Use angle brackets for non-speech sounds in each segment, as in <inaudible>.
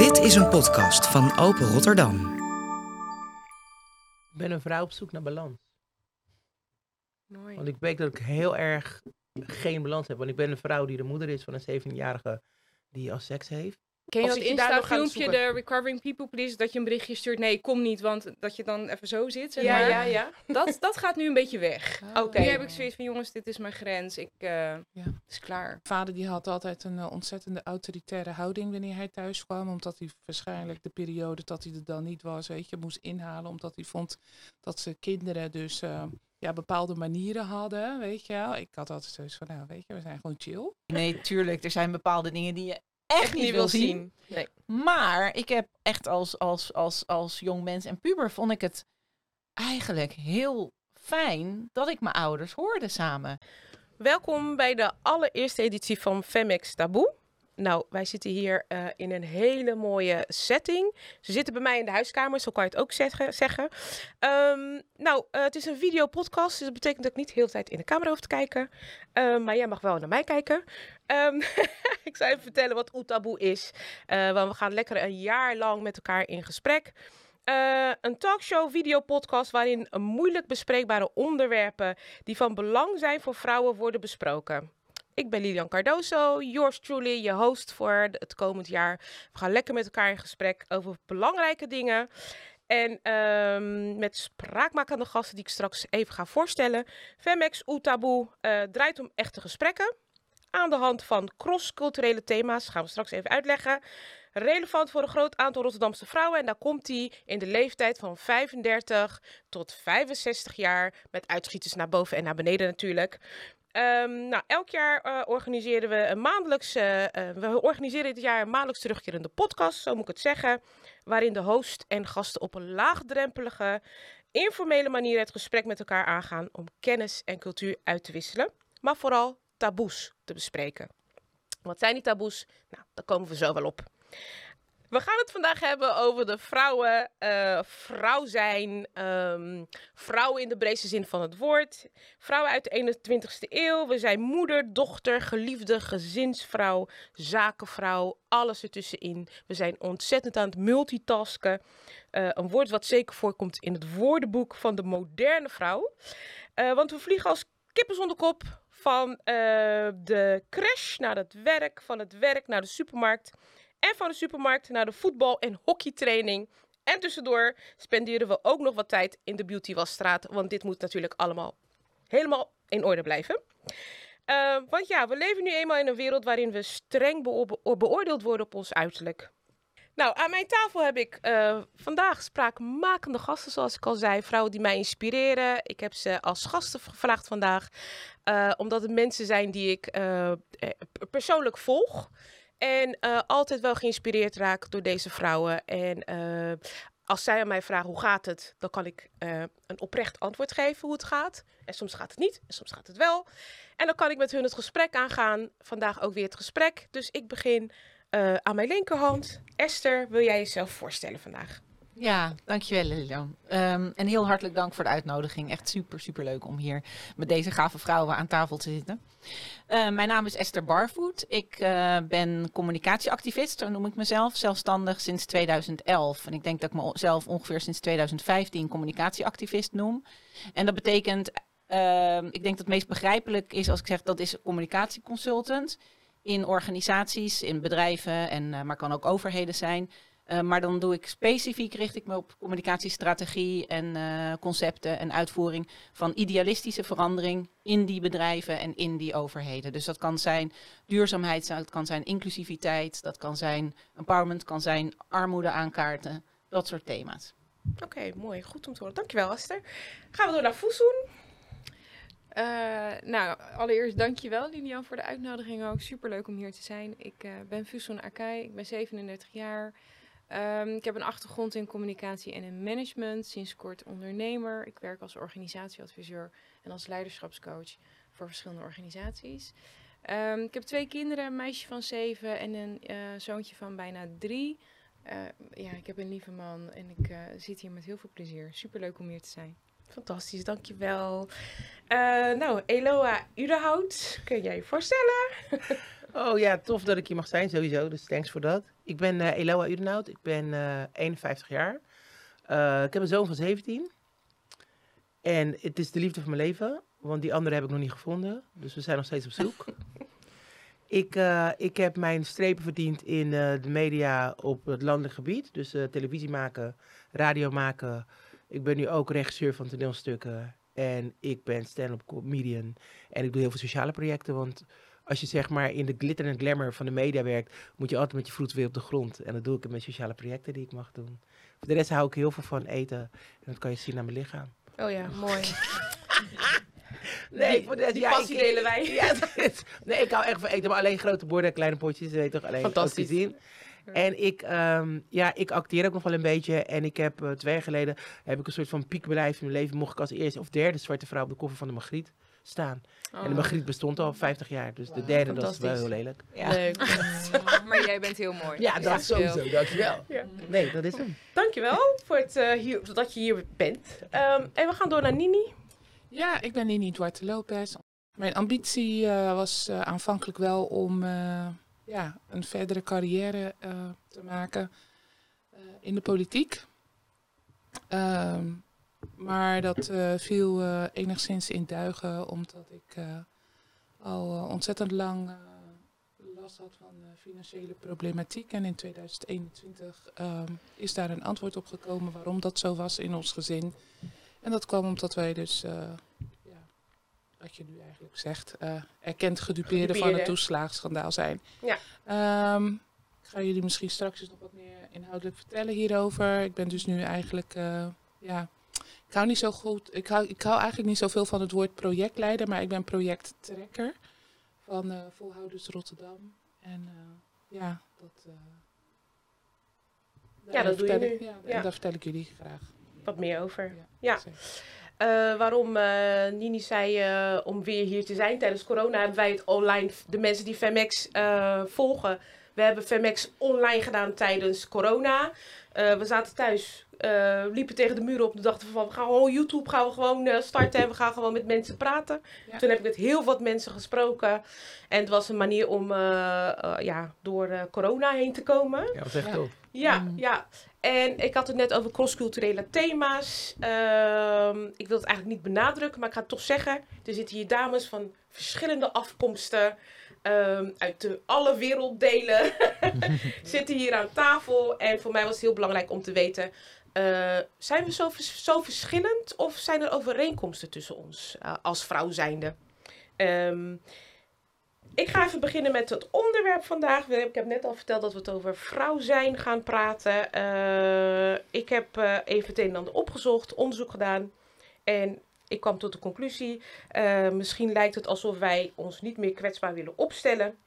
Dit is een podcast van Open Rotterdam. Ik ben een vrouw op zoek naar balans. Mooi. Want ik weet dat ik heel erg geen balans heb. Want ik ben een vrouw die de moeder is van een 17-jarige die al seks heeft. Ken je dat zit je daar nog aan het Insta-filmpje, zoeken? de Recovering People Please, dat je een berichtje stuurt, nee, ik kom niet, want dat je dan even zo zit, zeg Ja, maar. ja, ja. Dat, dat gaat nu een beetje weg. Oké. Nu heb ik zoiets van, jongens, dit is mijn grens, ik, eh Ja. het is klaar. vader die had altijd een eh, ontzettende autoritaire houding wanneer hij thuis kwam. Omdat hij waarschijnlijk de periode dat hij er dan niet was, weet je, moest inhalen. Omdat hij vond dat ze kinderen dus eh, ja, bepaalde manieren hadden, weet je wel. Ik had altijd zoiets van, nou weet je, we zijn gewoon chill. Nee, tuurlijk. Er zijn bepaalde dingen die je echt, niet wil zien. Nee. Maar ik heb echt als, als, als, als jong mens en puber vond ik het eigenlijk heel fijn dat ik mijn ouders hoorde samen. Welkom bij de allereerste editie van Femex Taboe. Nou, wij zitten hier eh, in een hele mooie setting. Ze zitten bij mij in de huiskamer, zo kan je het ook zeggen. zeggen. Ehm, nou, eh, het is een videopodcast, dus dat betekent dat ik niet de hele tijd in de camera hoef te kijken. Ehm, maar jij mag wel naar mij kijken. Ehm, <laughs> ik zal even vertellen wat Oetaboe is. Eh, want we gaan lekker een jaar lang met elkaar in gesprek. Een talkshow, videopodcast waarin moeilijk bespreekbare onderwerpen die van belang zijn voor vrouwen worden besproken. Ik ben Lilian Cardoso, yours truly, je host voor het komend jaar. We gaan lekker met elkaar in gesprek over belangrijke dingen. En ehm, met spraakmakende gasten die ik straks even ga voorstellen. Femex Oetaboe eh draait om echte gesprekken. Aan de hand van cross-culturele thema's, gaan we straks even uitleggen. Relevant voor een groot aantal Rotterdamse vrouwen. En daar komt hij in de leeftijd van 35 tot 65 jaar. Met uitschieters naar boven en naar beneden natuurlijk. Ehm, nou, elk jaar eh, organiseren we een maandelijks. eh, we organiseren dit jaar een maandelijks terugkerende podcast, zo moet ik het zeggen. Waarin de host en gasten op een laagdrempelige, informele manier het gesprek met elkaar aangaan om kennis en cultuur uit te wisselen. Maar vooral taboes te bespreken. Wat zijn die taboes? Nou, daar komen we zo wel op. We gaan het vandaag hebben over de vrouwen, eh, vrouw zijn, ehm, vrouwen in de breedste zin van het woord. Vrouwen uit de 21ste eeuw. We zijn moeder, dochter, geliefde, gezinsvrouw, zakenvrouw, alles ertussenin. We zijn ontzettend aan het multitasken. Eh, een woord wat zeker voorkomt in het woordenboek van de moderne vrouw. Eh, want we vliegen als kippen zonder kop van de crash naar het werk, van het werk naar de supermarkt. En van de supermarkt naar de voetbal- en hockeytraining. En tussendoor spenderen we ook nog wat tijd in de beautywasstraat. Want dit moet natuurlijk allemaal helemaal in orde blijven. Eh, want ja, we leven nu eenmaal in een wereld waarin we streng beo- beoordeeld worden op ons uiterlijk. Nou, aan mijn tafel heb ik eh, vandaag spraakmakende gasten, zoals ik al zei. Vrouwen die mij inspireren. Ik heb ze als gasten gevraagd vandaag. eh, omdat het mensen zijn die ik persoonlijk volg. En eh, altijd wel geïnspireerd raak door deze vrouwen. En eh, als zij aan mij vragen hoe gaat het, dan kan ik eh, een oprecht antwoord geven hoe het gaat. En soms gaat het niet, en soms gaat het wel. En dan kan ik met hun het gesprek aangaan. Vandaag ook weer het gesprek. Dus ik begin aan mijn linkerhand. Esther, wil jij jezelf voorstellen vandaag? Ja, dankjewel Lilian. Ehm, en heel hartelijk dank voor de uitnodiging. Echt super, super leuk om hier met deze gave vrouwen aan tafel te zitten. Eh, mijn naam is Esther Barvoet. Ik eh, ben communicatieactivist, zo noem ik mezelf, zelfstandig sinds 2011. En ik denk dat ik mezelf ongeveer sinds 2015 communicatieactivist noem. En dat betekent, ehm, ik denk dat het meest begrijpelijk is als ik zeg dat is communicatieconsultant in organisaties, in bedrijven, en, eh, maar kan ook overheden zijn. Uh, maar dan doe ik specifiek, richt ik me op communicatiestrategie en uh, concepten en uitvoering van idealistische verandering in die bedrijven en in die overheden. Dus dat kan zijn duurzaamheid, dat kan zijn inclusiviteit, dat kan zijn empowerment, kan zijn armoede aankaarten, dat soort thema's. Oké, okay, mooi. Goed om te horen. Dankjewel, Esther. Gaan we door naar Fusun. Uh, nou, allereerst dankjewel Lilian voor de uitnodiging ook. Superleuk om hier te zijn. Ik uh, ben Fusun Akai, ik ben 37 jaar. Um, ik heb een achtergrond in communicatie en in management, sinds kort ondernemer. Ik werk als organisatieadviseur en als leiderschapscoach voor verschillende organisaties. Um, ik heb twee kinderen, een meisje van zeven en een uh, zoontje van bijna drie. Uh, ja, ik heb een lieve man en ik uh, zit hier met heel veel plezier. Superleuk om hier te zijn. Fantastisch, dankjewel. Uh, nou, Eloa Uderhout, kun jij je voorstellen? <laughs> oh ja, tof dat ik hier mag zijn sowieso, dus thanks voor dat. Ik ben eh Eloa Udenhout. Ik ben eh 51 jaar. Eh, ik heb een zoon van 17. En het is de liefde van mijn leven. Want die andere heb ik nog niet gevonden. Dus we zijn nog steeds op zoek. <laughs> ik, eh, ik heb mijn strepen verdiend in eh, de media op het landelijk gebied. Dus eh, televisie maken, radio maken. Ik ben nu ook regisseur van toneelstukken. En ik ben stand-up comedian. En ik doe heel veel sociale projecten. Want als je zeg maar in de glitter en glamour van de media werkt, moet je altijd met je voet weer op de grond. En dat doe ik met sociale projecten die ik mag doen. Voor de rest hou ik heel veel van eten. En dat kan je zien aan mijn lichaam. Oh ja, mooi. <laughs> Nee, Die- voor de rest, die ja, passie ik- delen wij. <laughs> Ja, is- nee, ik hou echt van eten, maar alleen grote borden en kleine potjes, weet toch? Alleen Fantastisch. zien. En ik, ehm, ja, ik acteer ook nog wel een beetje. En ik heb eh, twee jaar geleden heb ik een soort van piekbeleid in mijn leven. Mocht ik als eerste of derde zwarte vrouw op de koffer van de Magriet staan. En de Magriet bestond al 50 jaar. Dus de derde, dat is wel heel lelijk. Ja. Leuk. <laughs> <laughs> maar jij bent heel mooi. Ja, dat sowieso. Dankjewel. Ja. Nee, dat is hem. Dankjewel voor het, eh, hier, dat je hier bent. Ehm, en we gaan door naar Nini. Ja, ik ben Nini Duarte Lopez. Mijn ambitie eh, was eh, aanvankelijk wel om eh, ja, een verdere carrière eh, te maken eh, in de politiek. Ehm, maar dat eh, viel eh, enigszins in duigen omdat ik eh, al ontzettend lang last had van financiële problematiek. En in 2021 ehm, is daar een antwoord op gekomen waarom dat zo was in ons gezin. En dat kwam omdat wij dus, ja, wat je nu eigenlijk zegt, erkend gedupeerden van het toeslagenschandaal zijn. Ja. Ehm, ik ga jullie misschien straks nog wat meer inhoudelijk vertellen hierover. Ik ben dus nu eigenlijk, ja, ik hou niet zo goed, ik hou, ik hou eigenlijk niet zoveel van het woord projectleider, maar ik ben projecttrekker van eh Volhouders Rotterdam. En eh, ja, dat... eh, Ja, dat doe je vertel nu. ik- Ja, Ja. en daar vertel ik jullie graag. Wat meer over. Ja, waarom Nini zei om weer hier te zijn tijdens corona, hebben wij het online, de mensen die Femex volgen, we hebben Femex online gedaan tijdens corona. We zaten thuis, eh, liepen tegen de muur op en dachten van, we gaan gewoon YouTube gaan we gewoon eh, starten en we gaan gewoon met mensen praten. Ja. Toen heb ik met heel wat mensen gesproken en het was een manier om eh, ja, door eh, corona heen te komen. Ja, dat is echt Ja. Ja, Mm. ja. En ik had het net over crossculturele thema's. Ehm, ik wil het eigenlijk niet benadrukken, maar ik ga het toch zeggen. Er zitten hier dames van verschillende afkomsten. ehm, uit de, alle werelddelen <laughs> <laughs> zitten hier aan tafel. En voor mij was het heel belangrijk om te weten... eh, zijn we zo, zo verschillend of zijn er overeenkomsten tussen ons eh, als vrouw zijnde? Ehm, ik ga even beginnen met het onderwerp vandaag. Ik heb net al verteld dat we het over vrouw zijn gaan praten. Eh, ik heb even het een en ander opgezocht, onderzoek gedaan. En ik kwam tot de conclusie, misschien lijkt het alsof wij ons niet meer kwetsbaar willen opstellen.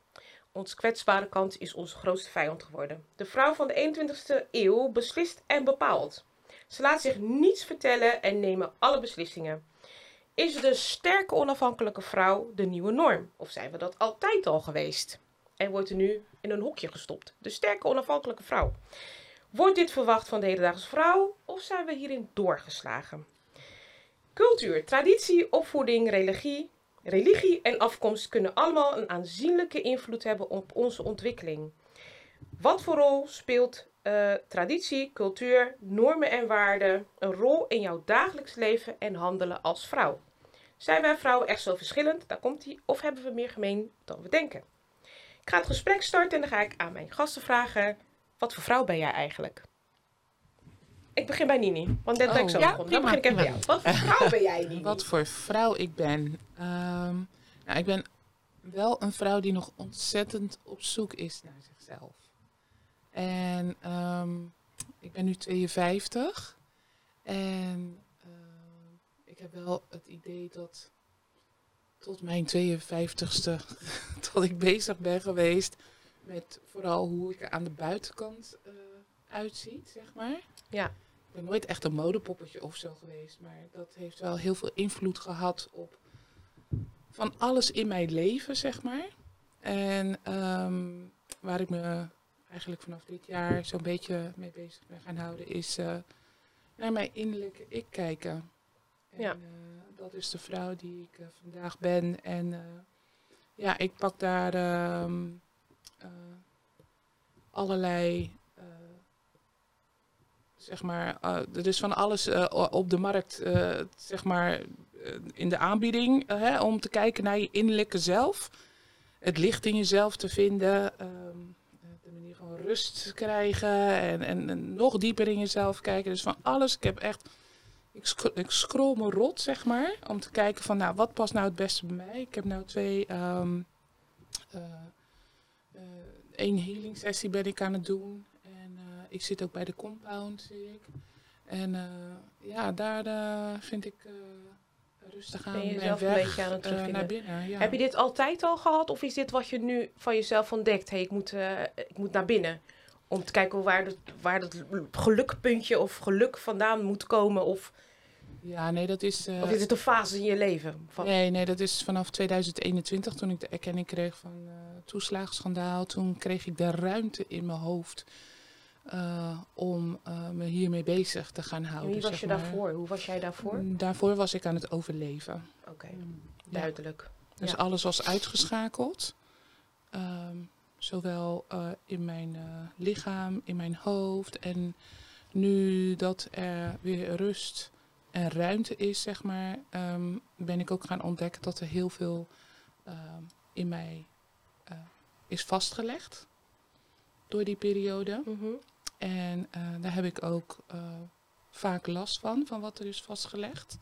Onze kwetsbare kant is onze grootste vijand geworden. De vrouw van de 21ste eeuw beslist en bepaalt. Ze laat zich niets vertellen en nemen alle beslissingen. Is de sterke onafhankelijke vrouw de nieuwe norm? Of zijn we dat altijd al geweest? En wordt er nu in een hokje gestopt? De sterke onafhankelijke vrouw. Wordt dit verwacht van de hedendaagse vrouw? Of zijn we hierin doorgeslagen? Cultuur, traditie, opvoeding, religie, religie en afkomst kunnen allemaal een aanzienlijke invloed hebben op onze ontwikkeling. Wat voor rol speelt eh, traditie, cultuur, normen en waarden een rol in jouw dagelijks leven en handelen als vrouw? Zijn wij vrouwen echt zo verschillend? Daar komt ie. Of hebben we meer gemeen dan we denken? Ik ga het gesprek starten en dan ga ik aan mijn gasten vragen: wat voor vrouw ben jij eigenlijk? Ik begin bij Nini, want net ben ik Oh. zo Ja. Dan begin ik even bij jou. Wat voor <laughs> vrouw ben jij, Nini? Wat voor vrouw ik ben. Ehm, nou, ik ben wel een vrouw die nog ontzettend op zoek is naar zichzelf. En ehm, ik ben nu 52. En ehm, ik heb wel het idee dat tot mijn 52ste <laughs> dat ik bezig ben geweest met vooral hoe ik aan de buitenkant eh uitziet, zeg maar. Ja. Ik ben nooit echt een modepoppetje of zo geweest, maar dat heeft wel heel veel invloed gehad op van alles in mijn leven, zeg maar. En ehm, waar ik me eigenlijk vanaf dit jaar zo'n beetje mee bezig ben gaan houden, is eh, naar mijn innerlijke ik kijken. En, Ja. eh, dat is de vrouw die ik eh, vandaag ben. En ja, ik pak daar ehm, eh, allerlei, zeg maar, eh, er is van alles eh, op de markt, eh, zeg maar, in de aanbieding, hè, om te kijken naar je innerlijke zelf. Het licht in jezelf te vinden, ehm, eh, de manier van rust krijgen en, en, nog dieper in jezelf kijken. Dus van alles, ik heb echt, ik, sc- ik scroll me rot, zeg maar, om te kijken van, nou, wat past nou het beste bij mij? Ik heb nou twee... ehm, eh, eh, één healing sessie ben ik aan het doen. Ik zit ook bij de compound, zie ik. En eh, ja, daar eh, vind ik eh, rustig aan Ben je en jezelf een beetje aan het terugvinden? naar binnen. Ja. Heb je dit altijd al gehad? Of is dit wat je nu van jezelf ontdekt? Hé, hey, ik, moet, ik moet naar binnen. Om te kijken waar dat, waar dat gelukpuntje of geluk vandaan moet komen. Of, Ja, nee, dat is... eh, of is het een fase in je leven? Van, Nee, nee, dat is vanaf 2021 toen ik de erkenning kreeg van eh toeslagenschandaal. Toen kreeg ik de ruimte in mijn hoofd eh, om eh, me hiermee bezig te gaan En houden. wie was je maar. daarvoor? Hoe was jij daarvoor? Mm, Daarvoor was ik aan het overleven. Oké, Ja. duidelijk. Dus Ja. alles was uitgeschakeld. Ehm, zowel eh, in mijn lichaam, in mijn hoofd. En nu dat er weer rust en ruimte is, zeg maar, ehm, ben ik ook gaan ontdekken dat er heel veel ehm, in mij is vastgelegd door die periode. Mhm. En eh, daar heb ik ook eh, vaak last van, van wat er is vastgelegd.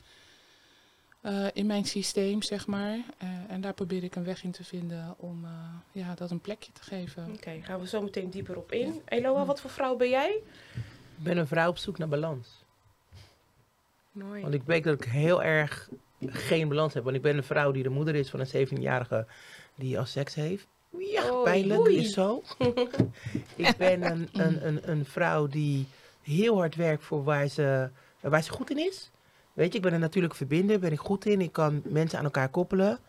eh, in mijn systeem, zeg maar. Eh, en daar probeer ik een weg in te vinden om eh, ja, dat een plekje te geven. Oké, gaan we zo meteen dieper op in. Eloa, wat voor vrouw ben jij? Ik ben een vrouw op zoek naar balans. Mooi. Want ik weet dat ik heel erg geen balans heb. Want ik ben een vrouw die de moeder is van een 17-jarige die al seks heeft. Ja, Oei, pijnlijk oei. is zo. <laughs> ik ben een, een, een, een vrouw die heel hard werkt voor waar ze, waar ze goed in is. Weet je, ik ben een natuurlijk verbinder, ben ik goed in. Ik kan mensen aan elkaar koppelen.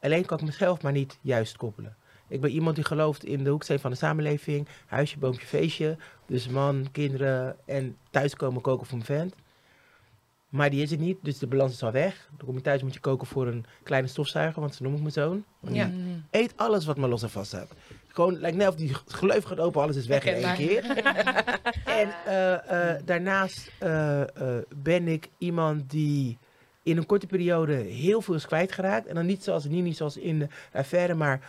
Alleen kan ik mezelf maar niet juist koppelen. Ik ben iemand die gelooft in de hoeksteen van de samenleving. Huisje, boompje, feestje. Dus man, kinderen en thuiskomen koken voor mijn vent. Maar die is het niet, dus de balans is al weg. Dan kom je thuis, moet je koken voor een kleine stofzuiger, want zo noem ik mijn zoon. Ja. Eet alles wat maar los en vast staat. Gewoon, lijkt net of die gleuf gaat open, alles is weg in één keer. en eh, eh, daarnaast eh, ben ik iemand die in een korte periode heel veel is kwijtgeraakt. En dan niet zoals Nini, zoals in de affaire, maar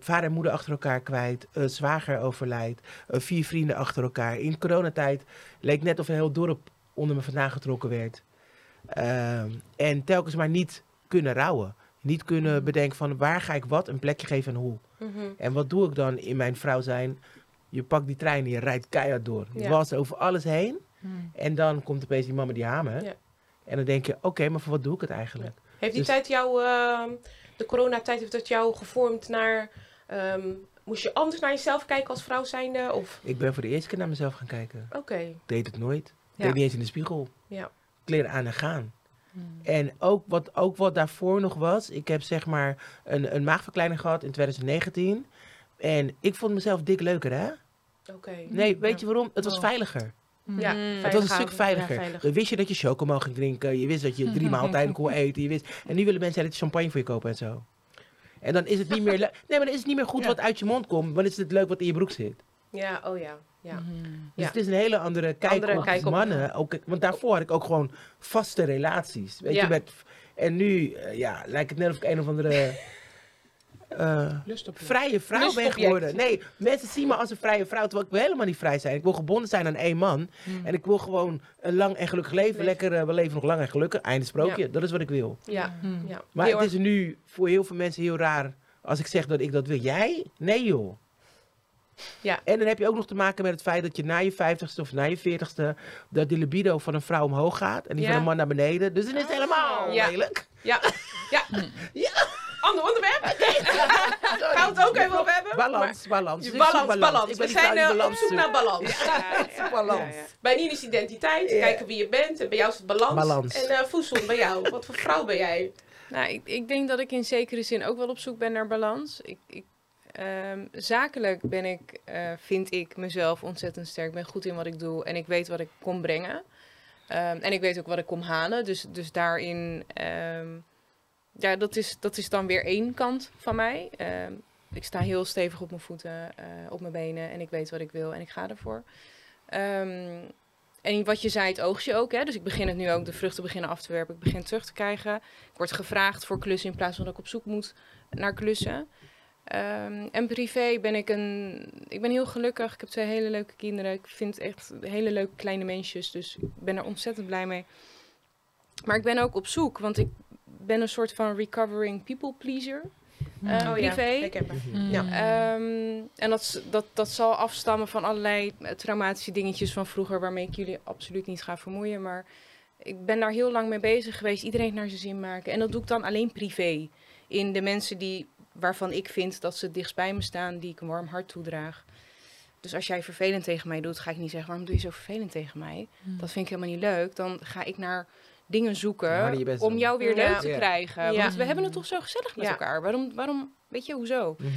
vader en moeder achter elkaar kwijt. eh, zwager overlijdt. vier vrienden achter elkaar. In coronatijd leek net of een heel dorp onder me vandaan getrokken werd. Ehm, en telkens maar niet kunnen rouwen. Niet kunnen bedenken van waar ga ik wat een plekje geven en hoe. Mhm. En wat doe ik dan in mijn vrouw zijn? Je pakt die trein en je rijdt keihard door. Je Ja. was over alles heen. En dan komt opeens die mama die hamer. Ja. En dan denk je, oké, maar voor wat doe ik het eigenlijk? Heeft die Dus- tijd jou, ehm, de coronatijd, heeft dat jou gevormd naar... ehm, moest je anders naar jezelf kijken als vrouw zijnde? Of, Ik ben voor de eerste keer naar mezelf gaan kijken. oké. Ik deed het nooit. Ik deed niet eens in de spiegel. Ja. Kleren aan en gaan. En ook wat, ook wat daarvoor nog was. Ik heb zeg maar een, een maagverkleining gehad in 2019. En ik vond mezelf dik leuker, hè? Oké. Nee, weet je waarom? Het was Oh. veiliger. Ja, Mm. Het was een stuk Ja, veiliger. veilig. Dan wist je dat je chocomel ging drinken. Je wist dat je drie <laughs> maaltijden kon eten. Je wist, en nu willen mensen dat je champagne voor je kopen en zo. En dan is het niet meer, le- <laughs> nee, maar dan is het niet meer goed Ja. wat uit je mond komt. Maar dan is het leuk wat in je broek zit. Ja, oh ja. ja. Dus Ja. het is een hele andere kijk Andere op kijk op- mannen. Ook, want daarvoor had ik ook gewoon vaste relaties. Weet Ja. je, met, en nu eh, ja, lijkt het net of ik een of andere <laughs> eh, Lust op je. vrije vrouw ben geworden. Nee, mensen zien me als een vrije vrouw, terwijl ik wil helemaal niet vrij zijn. Ik wil gebonden zijn aan één man. En ik wil gewoon een lang en gelukkig leven. Lekker, eh, we leven nog lang en gelukkig. Einde sprookje. Ja. Dat is wat ik wil. Ja, Hmm. ja. Maar Heel het is nu voor heel veel mensen heel raar als ik zeg dat ik dat wil. Jij? Nee joh. Ja. En dan heb je ook nog te maken met het feit dat je na je vijftigste of na je veertigste... dat die libido van een vrouw omhoog gaat en die Ja. van een man naar beneden. Dus dan is het helemaal Ja. lelijk. Ja, ja. <laughs> Ja. Ander onderwerp. <laughs> Gaan we het ook even over hebben? Balans, balans. Balans, balans. Ik We ben vrouw zijn eh, op zoek naar balans. balans. Bij Nien is identiteit, Ja. kijken wie je bent. En bij jou is het balans. Balans. En eh Voedsel, bij jou. Wat voor vrouw ben jij? Nou, ik, ik denk dat ik in zekere zin ook wel op zoek ben naar balans. Ik, ik, ehm, zakelijk ben ik, eh, vind ik mezelf ontzettend sterk. Ik ben goed in wat ik doe en ik weet wat ik kom brengen. Ehm, en ik weet ook wat ik kom halen. Dus, dus daarin, ehm, ja, dat is, dat is dan weer één kant van mij. Ik sta heel stevig op mijn voeten, eh, op mijn benen en ik weet wat ik wil en ik ga ervoor. En wat je zei, het oogstje ook. Hè? Dus ik begin het nu ook, de vruchten beginnen af te werpen. Ik begin terug te krijgen. Ik word gevraagd voor klussen in plaats van dat ik op zoek moet naar klussen. Ehm, en privé ben ik een. Ik ben heel gelukkig. Ik heb twee hele leuke kinderen. Ik vind echt hele leuke kleine mensjes. Dus ik ben er ontzettend blij mee. Maar ik ben ook op zoek, want ik ben een soort van recovering people pleaser. eh, Oh ja, privé. Mm. Ja. Ehm, en dat, dat, dat zal afstammen van allerlei eh, traumatische dingetjes van vroeger, waarmee ik jullie absoluut niet ga vermoeien. Maar ik ben daar heel lang mee bezig geweest. Iedereen naar zijn zin maken. En dat doe ik dan alleen privé. In de mensen die, waarvan ik vind dat ze het dichtst bij me staan, die ik een warm hart toedraag. Dus als jij vervelend tegen mij doet, ga ik niet zeggen: waarom doe je zo vervelend tegen mij? Dat vind ik helemaal niet leuk. Dan ga ik naar dingen zoeken om doen. jou weer Ja. leuk te krijgen. Ja. Want we hebben het toch zo gezellig met Ja. elkaar. Waarom, waarom, weet je, hoezo? Mhm.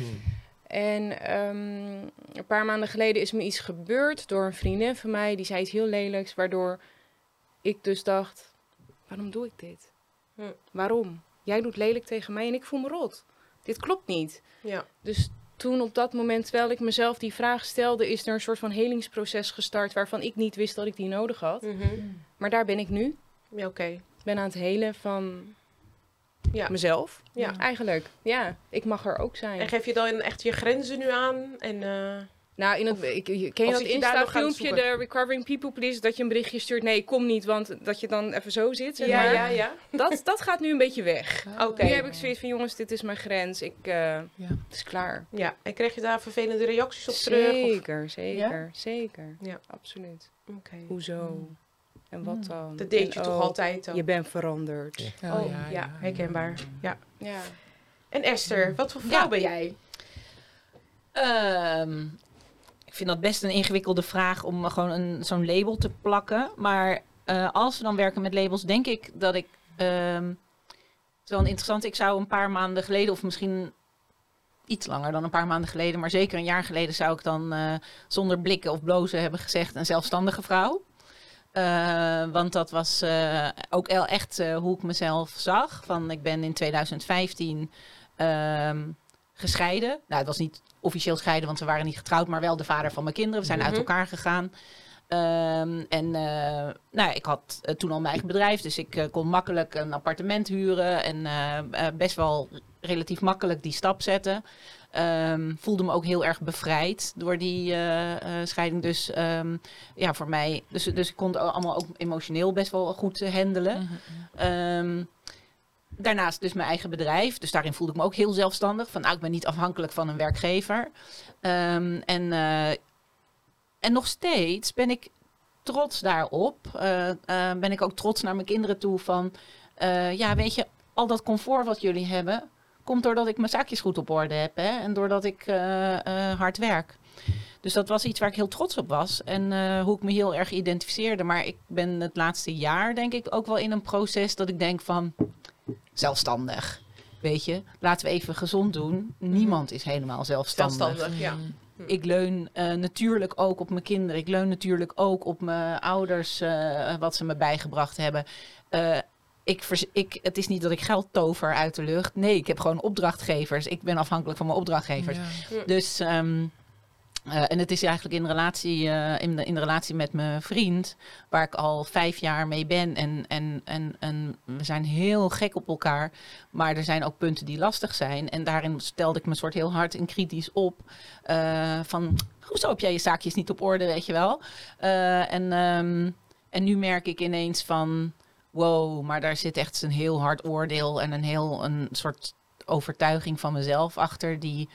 En ehm, een paar maanden geleden is me iets gebeurd door een vriendin van mij. Die zei iets heel lelijks, waardoor ik dus dacht, waarom doe ik dit? Hm. Waarom? Jij doet lelijk tegen mij en ik voel me rot. Dit klopt niet. Ja. Dus toen op dat moment, terwijl ik mezelf die vraag stelde, is er een soort van helingsproces gestart waarvan ik niet wist dat ik die nodig had. Mhm. Maar daar ben ik nu. Ja, oké. Ik ben aan het helen van Ja. mezelf. Ja. Eigenlijk. Ja, ik mag er ook zijn. En geef je dan echt je grenzen nu aan? En, eh, Nou, in het, ik, je- ken je dat Insta-filmpje, de Recovering People Please, dat je een berichtje stuurt, nee, ik kom niet, want dat je dan even zo zit, zeg ja, maar. ja, ja. Dat, dat gaat nu een beetje weg. Oké. Nu heb ik zoiets van, jongens, dit is mijn grens, ik, eh, Ja. het is klaar. Ja, en kreeg je daar vervelende reacties op terug? Of... Zeker, zeker, zeker. Ja. absoluut. Oké. Hoezo? En wat Mm. dan? Dat deed je En toch oh, altijd dan? Je bent veranderd. Oh, Oh, ja, herkenbaar. Ja. Ja. En Esther, wat voor vrouw Ja. ben jij? Ehm, ik vind dat best een ingewikkelde vraag om eh, gewoon een, zo'n label te plakken. Maar eh, als we dan werken met labels, denk ik dat ik. ehm, het interessant. Ik zou een paar maanden geleden, of misschien iets langer dan een paar maanden geleden, maar zeker een jaar geleden, zou ik dan eh, zonder blikken of blozen hebben gezegd: een zelfstandige vrouw. Want dat was ook wel echt hoe ik mezelf zag. Van, ik ben in 2015 ehm, gescheiden. Nou, het was niet officieel scheiden, want we waren niet getrouwd, maar wel de vader van mijn kinderen. We zijn uit Mhm. elkaar gegaan. Ehm, en eh, nou, ik had eh, toen al mijn eigen bedrijf, dus ik eh, kon makkelijk een appartement huren en best wel relatief makkelijk die stap zetten. Ehm, voelde me ook heel erg bevrijd door die scheiding. Dus ehm, ja, voor mij, dus, dus ik kon het allemaal ook emotioneel best wel goed handelen. Daarnaast dus mijn eigen bedrijf. Dus daarin voelde ik me ook heel zelfstandig. Van nou, ik ben niet afhankelijk van een werkgever. Ehm, en, eh, en nog steeds ben ik trots daarop. Eh, eh, ben ik ook trots naar mijn kinderen toe van... ja, weet je, al dat comfort wat jullie hebben... komt doordat ik mijn zaakjes goed op orde heb. Hè? En doordat ik hard werk. Dus dat was iets waar ik heel trots op was. En hoe ik me heel erg identificeerde. Maar ik ben het laatste jaar, denk ik, ook wel in een proces dat ik denk van zelfstandig. Weet je, laten we even gezond doen. Niemand is helemaal zelfstandig. Zelfstandig, ja. Ik leun eh, natuurlijk ook op mijn kinderen. Ik leun natuurlijk ook op mijn ouders, eh, wat ze me bijgebracht hebben. Eh, ik vers- ik, het is niet dat ik geld tover uit de lucht. Nee, ik heb gewoon opdrachtgevers. Ik ben afhankelijk van mijn opdrachtgevers. Ja. Dus, ehm, eh, en het is eigenlijk in relatie, eh, in, de, in relatie met mijn vriend, waar ik al vijf jaar mee ben. En, en, en, we zijn heel gek op elkaar. Maar er zijn ook punten die lastig zijn. En daarin stelde ik me soort heel hard en kritisch op. eh, van, hoezo heb jij je zaakjes niet op orde, weet je wel? En, ehm, en nu merk ik ineens van, wow, maar daar zit echt een heel hard oordeel en een heel een soort overtuiging van mezelf achter die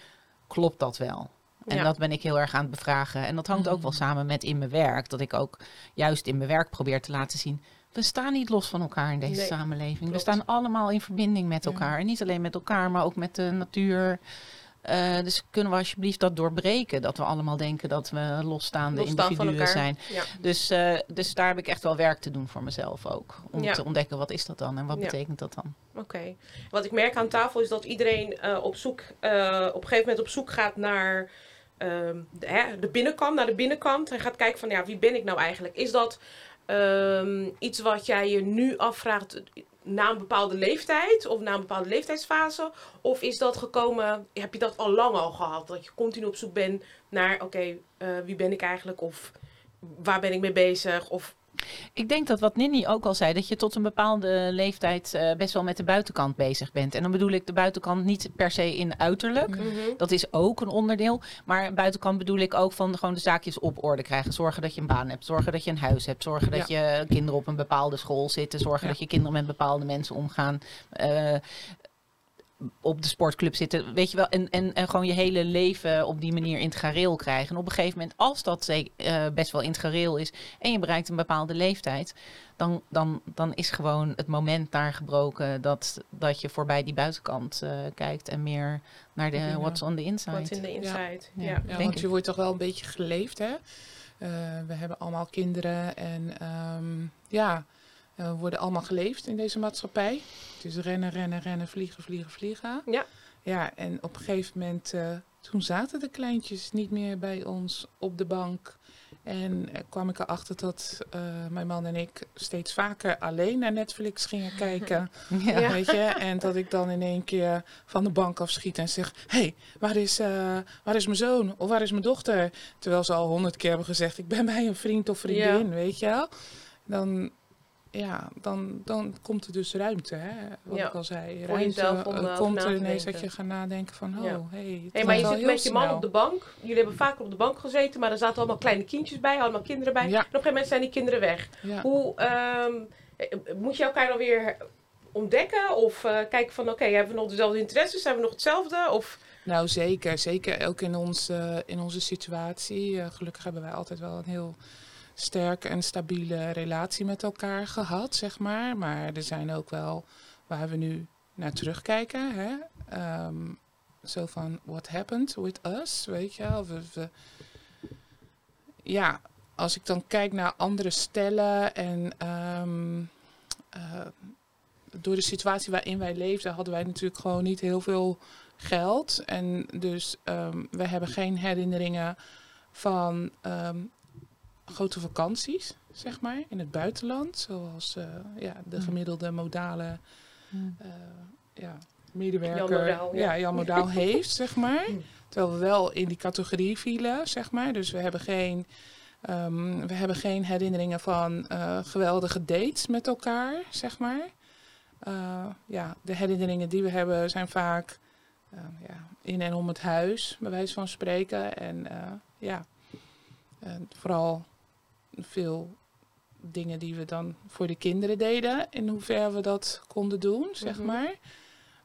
klopt dat wel. En Ja. dat ben ik heel erg aan het bevragen. En dat hangt ook wel samen met in mijn werk. Dat ik ook juist in mijn werk probeer te laten zien. We staan niet los van elkaar in deze Nee, samenleving. We staan allemaal in verbinding met Ja. elkaar. En niet alleen met elkaar, maar ook met de natuur. Eh, dus kunnen we alsjeblieft dat doorbreken? Dat we allemaal denken dat we losstaande Losstaan individuen zijn. Ja. Dus, eh, dus daar heb ik echt wel werk te doen voor mezelf ook. Om Ja. te ontdekken wat is dat dan en wat Ja. betekent dat dan. Oké. Wat ik merk aan tafel is dat iedereen eh, op, zoek, op een gegeven moment op zoek gaat naar ehm, de, hè, de binnenkant, naar de binnenkant. En gaat kijken van ja, wie ben ik nou eigenlijk? Is dat ehm, iets wat jij je nu afvraagt na een bepaalde leeftijd of na een bepaalde leeftijdsfase? Of is dat gekomen, heb je dat al lang al gehad? Dat je continu op zoek bent naar, oké, eh, wie ben ik eigenlijk? Of waar ben ik mee bezig? Of Ik denk dat wat Nini ook al zei, dat je tot een bepaalde leeftijd eh, best wel met de buitenkant bezig bent. En dan bedoel ik de buitenkant niet per se in uiterlijk. Mhm. Dat is ook een onderdeel. Maar buitenkant bedoel ik ook van gewoon de zaakjes op orde krijgen. Zorgen dat je een baan hebt. Zorgen dat je een huis hebt. Zorgen dat je kinderen op een bepaalde school zitten. Zorgen Ja. dat je kinderen met bepaalde mensen omgaan. eh, op de sportclub zitten. Weet je wel. En, en, en gewoon je hele leven op die manier in het gareel krijgen. En op een gegeven moment, als dat eh, best wel in het gareel is. En je bereikt een bepaalde leeftijd. Dan, dan, dan is gewoon het moment daar gebroken dat, dat je voorbij die buitenkant eh, kijkt. En meer naar de Ja. what's on the inside. wat in de inside? Ja. Ja. Ja, denk want ik. je wordt toch wel een beetje geleefd, hè? Eh, we hebben allemaal kinderen en ehm, ja, we worden allemaal geleefd in deze maatschappij. Is rennen, rennen, rennen, vliegen, vliegen, vliegen. Ja. Ja, en op een gegeven moment, eh, toen zaten de kleintjes niet meer bij ons op de bank. En eh, kwam ik erachter dat eh, mijn man en ik steeds vaker alleen naar Netflix gingen <laughs> kijken. Ja. Ja. Weet je? En dat ik dan in één keer van de bank afschiet en zeg: Hé, hey, waar, is, eh, waar is mijn zoon? Of waar is mijn dochter? Terwijl ze al honderd keer hebben gezegd: Ik ben bij een vriend of vriendin, weet je wel? Dan, ja, dan, dan komt er dus ruimte, hè? Wat Ja. ik al zei. Voor Ruimte, jezelf om, eh, eh, komt er ineens dat je gaat nadenken: van, Oh, Ja. hey, Hey, maar je zit met je man snel. op de bank. Jullie hebben vaker op de bank gezeten, maar er zaten allemaal kleine kindjes bij, allemaal kinderen bij. Ja. En op een gegeven moment zijn die kinderen weg. Hoe ehm, eh, moet je elkaar dan weer ontdekken? Of kijken van, oké, hebben we nog dezelfde interesses? Zijn we nog hetzelfde? Of, Nou, zeker. Zeker ook in, ons, in onze situatie. Gelukkig hebben wij altijd wel een heel sterke en stabiele relatie met elkaar gehad, zeg maar. Maar er zijn ook wel waar we nu naar terugkijken. Hè? Ehm, zo van, what happened with us, weet je wel? We, we- ja, als ik dan kijk naar andere stellen en... ehm, eh, door de situatie waarin wij leefden, hadden wij natuurlijk gewoon niet heel veel geld. En dus ehm, we hebben geen herinneringen van grote vakanties, zeg maar, in het buitenland. Zoals eh, ja, de Hmm. gemiddelde modale Hmm. eh, ja, medewerker Jan Modaal, ja. ja. Jan Modaal heeft, zeg maar. Hmm. Terwijl we wel in die categorie vielen, zeg maar. Dus we hebben geen, ehm, we hebben geen herinneringen van eh, geweldige dates met elkaar, zeg maar. Eh, ja, de herinneringen die we hebben zijn vaak eh, ja, in en om het huis, bij wijze van spreken. En eh, ja, en vooral veel dingen die we dan voor de kinderen deden, in hoeverre we dat konden doen, zeg Mhm. maar.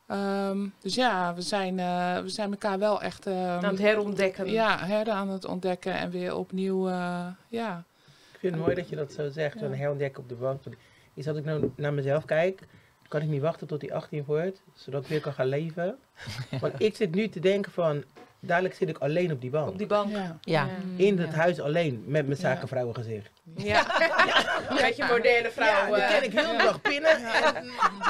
Ehm, dus ja, we zijn, eh, we zijn elkaar wel echt ehm, aan het herontdekken? ja, her aan het ontdekken en weer opnieuw, eh, ja. Ik vind het mooi dat je dat zo zegt, Ja. herontdekken op de bank. Is als ik nou naar mezelf kijk, kan ik niet wachten tot hij 18 wordt, zodat ik weer kan gaan leven. <laughs> Want ik zit nu te denken van, dadelijk zit ik alleen op die bank. Op die bank? ja. Ja. In het Ja. huis alleen, met mijn Ja. zakenvrouwengezicht. Ja. Beetje <laughs> moderne vrouw. Ja, dan eh. ken ik heel de dag pinnen. En,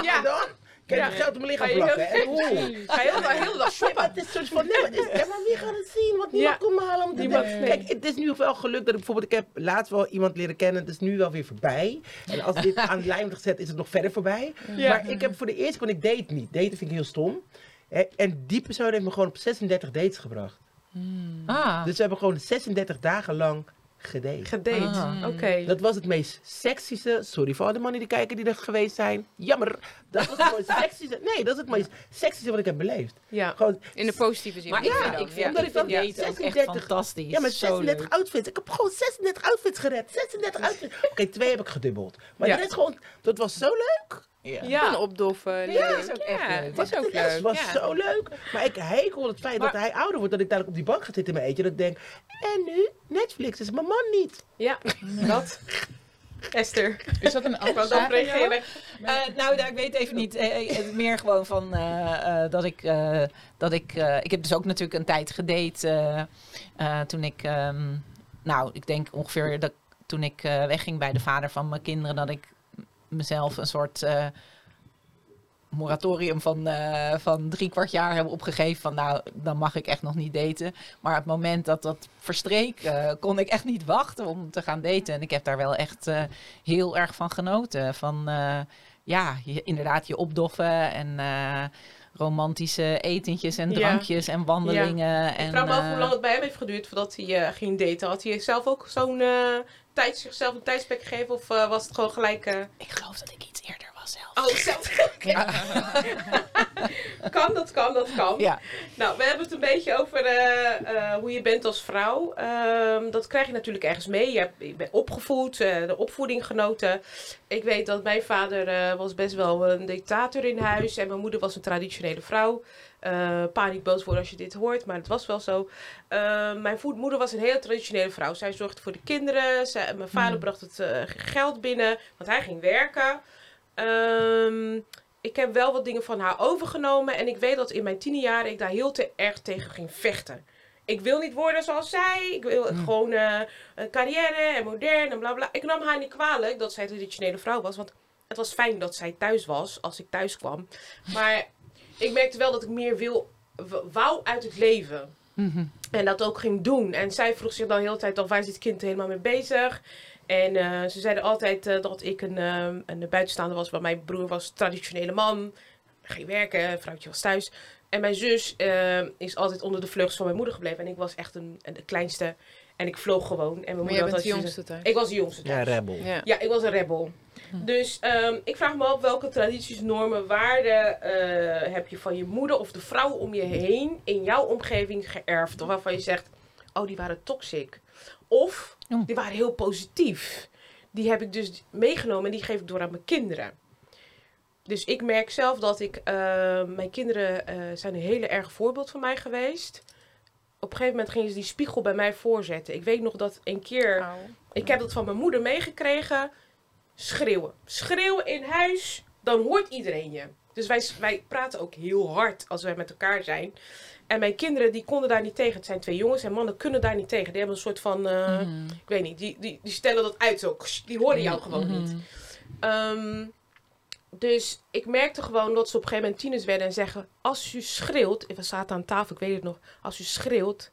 Ja. en dan ik Ja. geld op mijn lichaam Ga je plakken. En heel- hoe? <laughs> Ga je heel de hele dag Ja, shoppen? het is soort van, nee, maar, is, ja, maar wie gaat het zien? Want niemand Ja. komt me halen. om te. Kijk, het is nu wel geluk dat ik bijvoorbeeld, ik heb laatst wel iemand leren kennen, het is nu wel weer voorbij. En als dit <laughs> aan de lijn wordt gezet, is het nog verder voorbij. Ja. Maar ik heb voor de eerste keer, want ik date niet. Daten vind ik heel stom. En die persoon heeft me gewoon op 36 dates gebracht. Hmm. Ah. Dus we hebben gewoon 36 dagen lang gedate. Gedate. Ah. Oké. Dat was het meest sexische. Sorry voor alle mannen die kijken die er geweest zijn. Jammer. Dat was het <laughs> meest sexische. Nee, dat is het meest sexische wat ik heb beleefd. Ja. Gewoon, In de positieve zin. Maar ik Ja, ik vind, ik daten ook echt 36 fantastisch. ja, maar Zo 36 leuk. outfits. Ik heb gewoon 36 outfits gered. 36 outfits. Oké, twee heb ik gedubbeld. Maar Ja. de rest gewoon, dat was zo leuk. Ja. Ja. opdoffen. Ja, leuk. dat is ook echt leuk. het is ook Het leuk. was ja. zo leuk. Maar ik hekel het feit Maar- dat hij ouder wordt. Dat ik dadelijk op die bank ga zitten in mijn eentje. Dat ik denk, en nu? Netflix is mijn man niet. Ja, dat. Esther. Is dat een <laughs> afspraak? reageer je. Eh, nou, ja, ik weet even niet. Eh, eh, het meer gewoon van eh, eh, dat ik. eh, dat ik, eh, ik heb dus ook natuurlijk een tijd gedate. eh, eh, toen ik. ehm, nou, ik denk ongeveer dat toen ik eh, wegging bij de vader van mijn kinderen. Dat ik mezelf een soort. eh, moratorium van, eh, van drie kwart jaar hebben opgegeven van nou, dan mag ik echt nog niet daten. Maar op het moment dat dat verstreek, eh, kon ik echt niet wachten om te gaan daten. En ik heb daar wel echt heel erg van genoten. Van ja, je, inderdaad je opdoffen en romantische etentjes en Ja. drankjes en wandelingen. Ik En, vraag me af hoe lang het bij hem heeft geduurd voordat hij eh, ging daten. Had hij zelf ook zo'n tijd, zichzelf een tijdspek gegeven? Of eh, was het gewoon gelijk... eh, ik geloof dat ik zelf. Oh, zelf. <laughs> <laughs> kan, dat kan, dat kan. Ja. Nou, we hebben het een beetje over eh, eh, hoe je bent als vrouw. Ehm, dat krijg je natuurlijk ergens mee. Je, hebt, je bent opgevoed, eh, de opvoeding genoten. Ik weet dat mijn vader eh, was best wel een dictator in huis. En mijn moeder was een traditionele vrouw. Eh pa niet boos worden als je dit hoort, maar het was wel zo. Eh, mijn moeder was een hele traditionele vrouw. Zij zorgde voor de kinderen. Zij, mijn vader Mm. bracht het geld binnen, want hij ging werken. Ehm, ik heb wel wat dingen van haar overgenomen. En ik weet dat in mijn tienerjaren ik daar heel te erg tegen ging vechten. Ik wil niet worden zoals zij. Ik wil Mm. gewoon eh, een carrière en modern en bla bla. Ik nam haar niet kwalijk dat zij een traditionele vrouw was. Want het was fijn dat zij thuis was als ik thuis kwam. Maar ik merkte wel dat ik meer wil, wou uit het leven. Mhm. En dat ook ging doen. En zij vroeg zich dan de hele tijd af, waar is dit kind helemaal mee bezig? En eh, ze zeiden altijd eh, dat ik een, eh, een buitenstaander was. Want mijn broer was traditionele man. Ging werken, een vrouwtje was thuis. En mijn zus eh, is altijd onder de vleugels van mijn moeder gebleven. En ik was echt een, een- de kleinste. En ik vloog gewoon. En mijn Maar moeder had bent de jongste thuis. Ik was de jongste Ja, thuis. rebel. Ja. Ja, ik was een rebel. Dus ehm, ik vraag me af welke tradities, normen, waarden eh, heb je van je moeder of de vrouwen om je heen in jouw omgeving geërfd? Of waarvan je zegt, oh die waren toxic. Of Ja. Die waren heel positief. Die heb ik dus meegenomen en die geef ik door aan mijn kinderen. Dus ik merk zelf dat ik, eh, mijn kinderen eh, zijn een hele erg voorbeeld van mij geweest. Op een gegeven moment gingen ze die spiegel bij mij voorzetten. Ik weet nog dat een keer ik heb dat van mijn moeder meegekregen. Schreeuwen. Schreeuwen in huis, dan hoort iedereen je. Dus wij, wij praten ook heel hard als wij met elkaar zijn. En mijn kinderen die konden daar niet tegen. Het zijn twee jongens en mannen kunnen daar niet tegen. Die hebben een soort van, eh, Mhm. ik weet niet, die, die, die stellen dat uit zo. Die horen jou gewoon Mhm. niet. Ehm, dus ik merkte gewoon dat ze op een gegeven moment tieners werden en zeggen: Als u schreeuwt, we zaten aan tafel, ik weet het nog. Als u schreeuwt,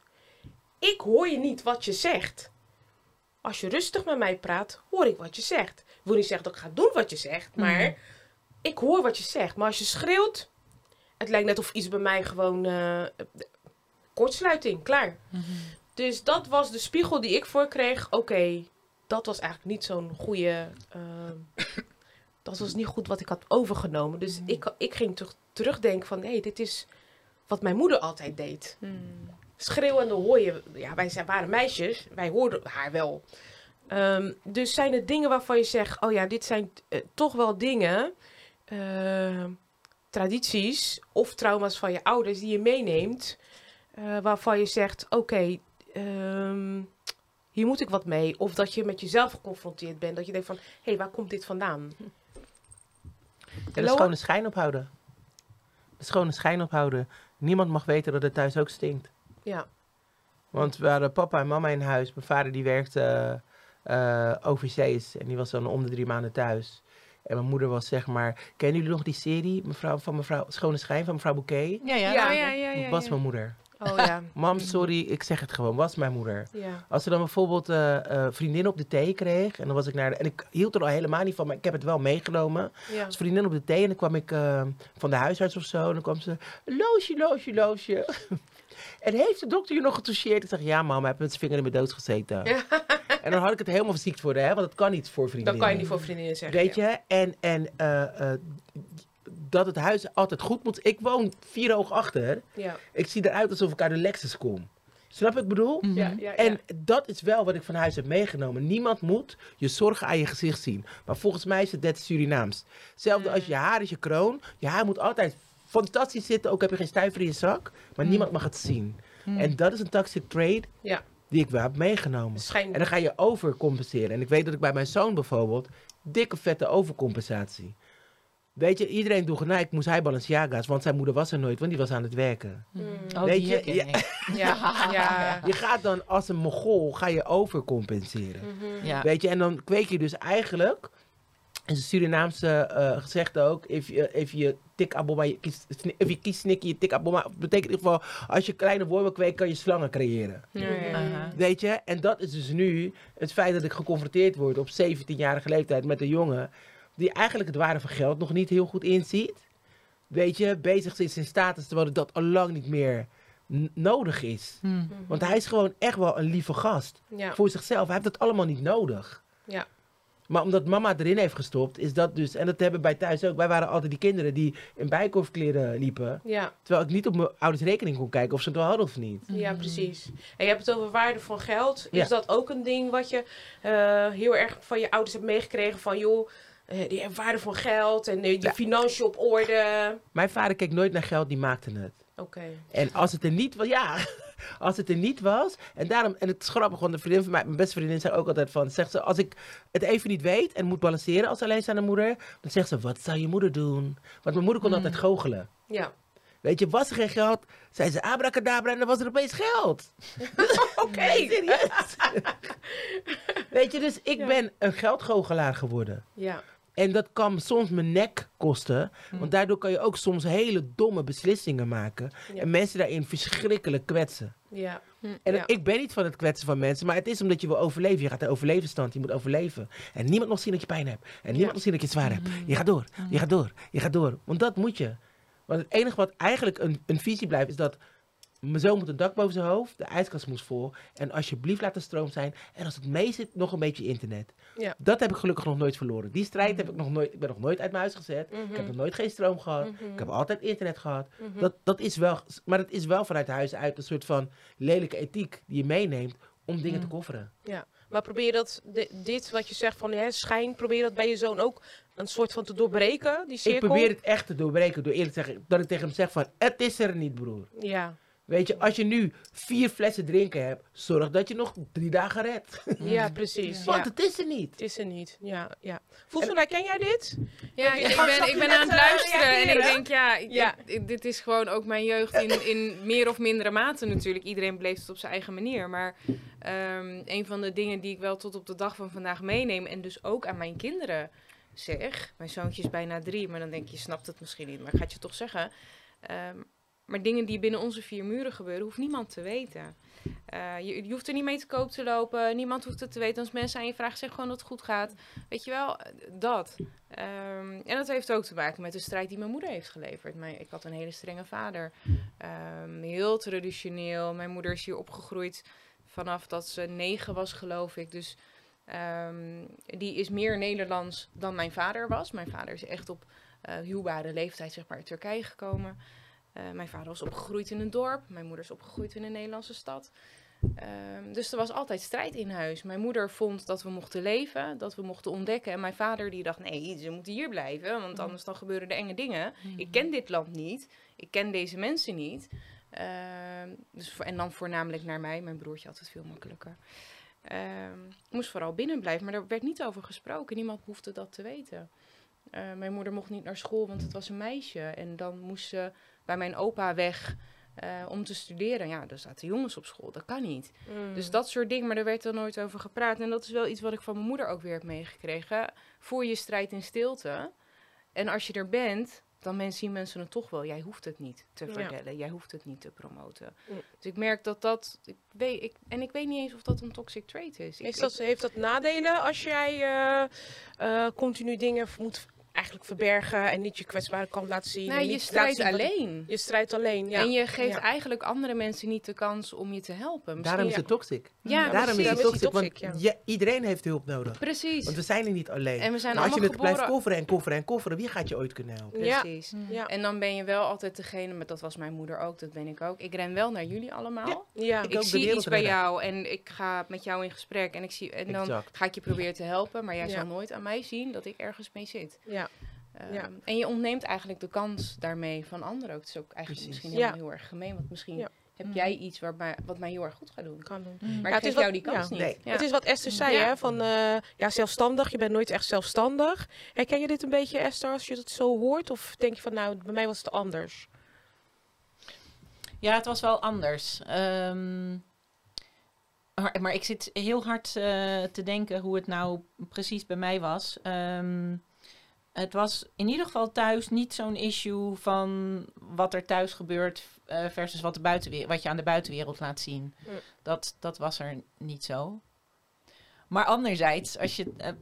ik hoor je niet wat je zegt. Als je rustig met mij praat, hoor ik wat je zegt. Ik wil niet zeggen dat ik ga doen wat je zegt, maar Mhm. ik hoor wat je zegt. Maar als je schreeuwt, het lijkt net of iets bij mij gewoon eh, kortsluiting, klaar. Mhm. Dus dat was de spiegel die ik voor kreeg. Oké, dat was eigenlijk niet zo'n goede. ehm, dat was niet goed wat ik had overgenomen. Dus ik, ik ging terug, terugdenken van hé, dit is wat mijn moeder altijd deed. Hmm. Schreeuwende hoor je. Ja, wij zijn, waren meisjes, wij hoorden haar wel. Ehm, dus zijn er dingen waarvan je zegt: oh ja, dit zijn eh, toch wel dingen. Tradities of trauma's van je ouders die je meeneemt. eh, waarvan je zegt: oké, ehm, hier moet ik wat mee. Of dat je met jezelf geconfronteerd bent. Dat je denkt van, hé, hey, waar komt dit vandaan? <laughs> En de Loa? schone schijn ophouden. De schone schijn ophouden. Niemand mag weten dat het thuis ook stinkt. Ja, Want we hadden papa en mama in huis. Mijn vader die werkte eh overzees. En die was dan om de drie maanden thuis. En mijn moeder was zeg maar... Kennen jullie nog die serie mevrouw, van mevrouw Schone Schijn van mevrouw Bouquet? Ja, ja. Ja. Oh, ja, ja, ja, was mijn moeder. oh ja. <laughs> Mam, sorry, ik zeg het gewoon. Was mijn moeder. ja. Als ze dan bijvoorbeeld eh eh vriendin op de thee kreeg. En dan was ik naar de... En ik hield er al helemaal niet van. Maar ik heb het wel meegenomen. ja. Als vriendin op de thee en dan kwam ik eh, van de huisarts of zo. En dan kwam ze, loosje, loosje, loosje. <laughs> en heeft de dokter je nog getoucheerd? Ik zeg, ja mama, hij heeft met zijn vinger in mijn dood gezeten. En dan had ik het helemaal verziekt voor hè, want dat kan niet voor vriendinnen. Dat kan je niet voor vriendinnen zeggen. Weet ja. je? En, en eh, eh, dat het huis altijd goed moet. Ik woon vier hoog achter. Ja. Ik zie eruit alsof ik uit de Lexus kom. Snap wat ik bedoel? Mhm. Ja, ja, En ja. dat is wel wat ik van huis heb meegenomen. Niemand moet je zorgen aan je gezicht zien. Maar volgens mij is het net Surinaams. Hetzelfde als je haar is je kroon. Je haar moet altijd fantastisch zitten. Ook heb je geen stuiver in je zak. Maar Mm. niemand mag het zien. En dat is een toxic trade Ja. Die ik wel heb meegenomen. Schijn... En dan ga je overcompenseren. En ik weet dat ik bij mijn zoon bijvoorbeeld... dikke vette overcompensatie. Weet je, iedereen doet ik moest hij Balenciaga's, want zijn moeder was er nooit, want die was aan het werken. Mm. Oh, Weet die je, <laughs> ja. Ja, ja. Je gaat dan als een mogol, ga je overcompenseren. Mhm. Ja. Weet je, en dan kweek je dus eigenlijk, is een Surinaamse eh gezegde ook, if you, if you tik aboma, je kiest, of je kiest snikkie, je tik aboma. Dat betekent in ieder geval, als je kleine wormen kweekt, kan je slangen creëren. Ja, ja, ja. Aha. Weet je? En dat is dus nu het feit dat ik geconfronteerd word op 17-jarige leeftijd met een jongen die eigenlijk het waarde van geld nog niet heel goed inziet. Weet je, bezig is in status terwijl dat al lang niet meer nodig is. Hm. Want hij is gewoon echt wel een lieve gast. Ja. Voor zichzelf. Hij heeft dat allemaal niet nodig. Ja. Maar omdat mama erin heeft gestopt, is dat dus... En dat hebben wij thuis ook. Wij waren altijd die kinderen die in bijkorfkleren liepen. Ja, Terwijl ik niet op mijn ouders rekening kon kijken of ze het wel hadden of niet. ja, precies. En je hebt het over waarde van geld. Ja. Is dat ook een ding wat je eh, heel erg van je ouders hebt meegekregen? Van joh, eh, die hebben waarde van geld en eh, je Ja. financiën op orde. Mijn vader keek nooit naar geld, die maakte het. Oké. En als het er niet was, ja, <laughs> als het er niet was. En daarom, en het is grappig, want een vriendin van mij, mijn beste vriendin, zei ook altijd van, zegt ze, als ik het even niet weet en moet balanceren als alleenstaande moeder, dan zegt ze, wat zou je moeder doen? Want mijn moeder kon altijd goochelen. Ja. Weet je, was er geen geld, zei ze abracadabra en dan was er opeens geld. <laughs> Oké. <laughs> Serieus. Weet je, dus ik Ja. ben een geldgoochelaar geworden. Ja. En dat kan soms mijn nek kosten. Want daardoor kan je ook soms hele domme beslissingen maken. Ja. En mensen daarin verschrikkelijk kwetsen. Ja. En Ja. ik ben niet van het kwetsen van mensen, maar het is omdat je wil overleven. Je gaat de overlevenstand, je moet overleven. En niemand mag zien dat je pijn hebt. En niemand Ja. mag zien dat je het zwaar hebt. Je gaat door, je gaat door, je gaat door. Want dat moet je. Want het enige wat eigenlijk een, een visie blijft, is dat mijn zoon moet een dak boven zijn hoofd, de ijskast moest vol. En alsjeblieft laat de stroom zijn. En als het mee zit, nog een beetje internet. Ja. Dat heb ik gelukkig nog nooit verloren. Die strijd heb ik nog nooit, ik ben nog nooit uit mijn huis gezet. Ik heb nog nooit geen stroom gehad. Ik heb altijd internet gehad. dat, dat is wel, maar het is wel vanuit huis uit een soort van lelijke ethiek die je meeneemt om dingen te kofferen. Ja, maar probeer dat, di- dit wat je zegt van hè, schijn, probeer dat bij je zoon ook een soort van te doorbreken, die Ik cirkel? probeer het echt te doorbreken door eerlijk te zeggen dat ik tegen hem zeg van het is er niet broer. Ja, Weet je, als je nu vier flessen drinken hebt, zorg dat je nog drie dagen redt. <laughs> ja precies. Want Ja. het is er niet. Het is er niet. Ja, ja. Voelsel, herken jij dit? Ja, ik ben, ik ben aan het eh, luisteren en ik denk, ja, ik- Ja. ik- dit is gewoon ook mijn jeugd in, in meer of mindere mate natuurlijk. Iedereen beleeft het op zijn eigen manier. Maar ehm, een van de dingen die ik wel tot op de dag van vandaag meeneem en dus ook aan mijn kinderen zeg. Mijn zoontje is bijna drie, maar dan denk je, je snapt het misschien niet, maar ik ga het je toch zeggen. Ehm, maar dingen die binnen onze vier muren gebeuren, hoeft niemand te weten. Eh, je, je hoeft er niet mee te koop te lopen. Niemand hoeft het te weten. Als mensen aan je vragen, zeg gewoon dat het goed gaat. Weet je wel, eh, dat. Ehm, en dat heeft ook te maken met de strijd die mijn moeder heeft geleverd. Ik had een hele strenge vader. Ehm, heel traditioneel. Mijn moeder is hier opgegroeid vanaf dat ze negen was, geloof ik. Dus ehm, die is meer Nederlands dan mijn vader was. Mijn vader is echt op eh huwbare leeftijd zeg maar, uit Turkije gekomen. Eh, mijn vader was opgegroeid in een dorp. Mijn moeder is opgegroeid in een Nederlandse stad. Ehm, dus er was altijd strijd in huis. Mijn moeder vond dat we mochten leven, dat we mochten ontdekken. En mijn vader die dacht, nee, ze moeten hier blijven, want anders dan gebeuren er enge dingen. Ik ken dit land niet, ik ken deze mensen niet. Ehm, dus en dan voornamelijk naar mij, mijn broertje had het veel makkelijker. Ehm, ik moest vooral binnen blijven, maar er werd niet over gesproken. Niemand hoefde dat te weten. Eh, mijn moeder mocht niet naar school, want het was een meisje. En dan moest ze bij mijn opa weg eh, om te studeren. Ja, er zaten jongens op school, dat kan niet. Dus dat soort dingen, maar er werd er nooit over gepraat. En dat is wel iets wat ik van mijn moeder ook weer heb meegekregen. Voor je strijd in stilte. En als je er bent, dan zien mensen het toch wel. Jij hoeft het niet te Ja. vertellen, jij hoeft het niet te promoten. Mm. Dus ik merk dat dat... Ik weet, ik, en ik weet niet eens of dat een toxic trait is. Ik, Heeft dat, heeft dat nadelen als jij eh, eh, continu dingen moet eigenlijk verbergen en niet je kwetsbare kant laten zien? en je strijdt wat- alleen. Je strijdt alleen, ja. En je geeft Ja. eigenlijk andere mensen niet de kans om je te helpen. Misschien Daarom is ja- het toxic. Ja, Daarom is precies. het is toxic, die want je- iedereen heeft hulp nodig. Precies. Want we zijn er niet alleen. En we zijn maar als je allemaal het blijft kofferen en kofferen en kofferen, wie gaat je ooit kunnen helpen? Ja. Precies. Ja. En dan ben je wel altijd degene, maar dat was mijn moeder ook, dat ben ik ook. Ik ren wel naar jullie allemaal. Ja. Ik Ik, zie iets bij redden. jou en ik ga met jou in gesprek en, ik zie, en dan Exact. ga ik je proberen te helpen, maar jij Ja. zal nooit aan mij zien dat ik ergens mee zit. ja. Ehm, Ja. En je ontneemt eigenlijk de kans daarmee van anderen ook. Het is ook eigenlijk Precies. misschien Ja. heel erg gemeen, want misschien Ja. Heb jij iets waarbij, wat mij heel erg goed gaat doen. kan doen. Maar Ja, ik het geef is wat- jou die kans ja. niet. Nee. Ja. Het is wat Esther zei, Ja. hè? Van eh, ja, zelfstandig. Je bent nooit echt zelfstandig. Herken je dit een beetje, Esther, als je dat zo hoort? Of denk je van, nou, bij mij was het anders? Ja, het was wel anders. Ehm, maar, maar ik zit heel hard eh, te denken hoe het nou precies bij mij was. Ehm, het was in ieder geval thuis niet zo'n issue van wat er thuis gebeurt eh, versus wat, de buitenwereld, wat je aan de buitenwereld laat zien. Dat, dat was er niet zo. Maar anderzijds, als je, eh,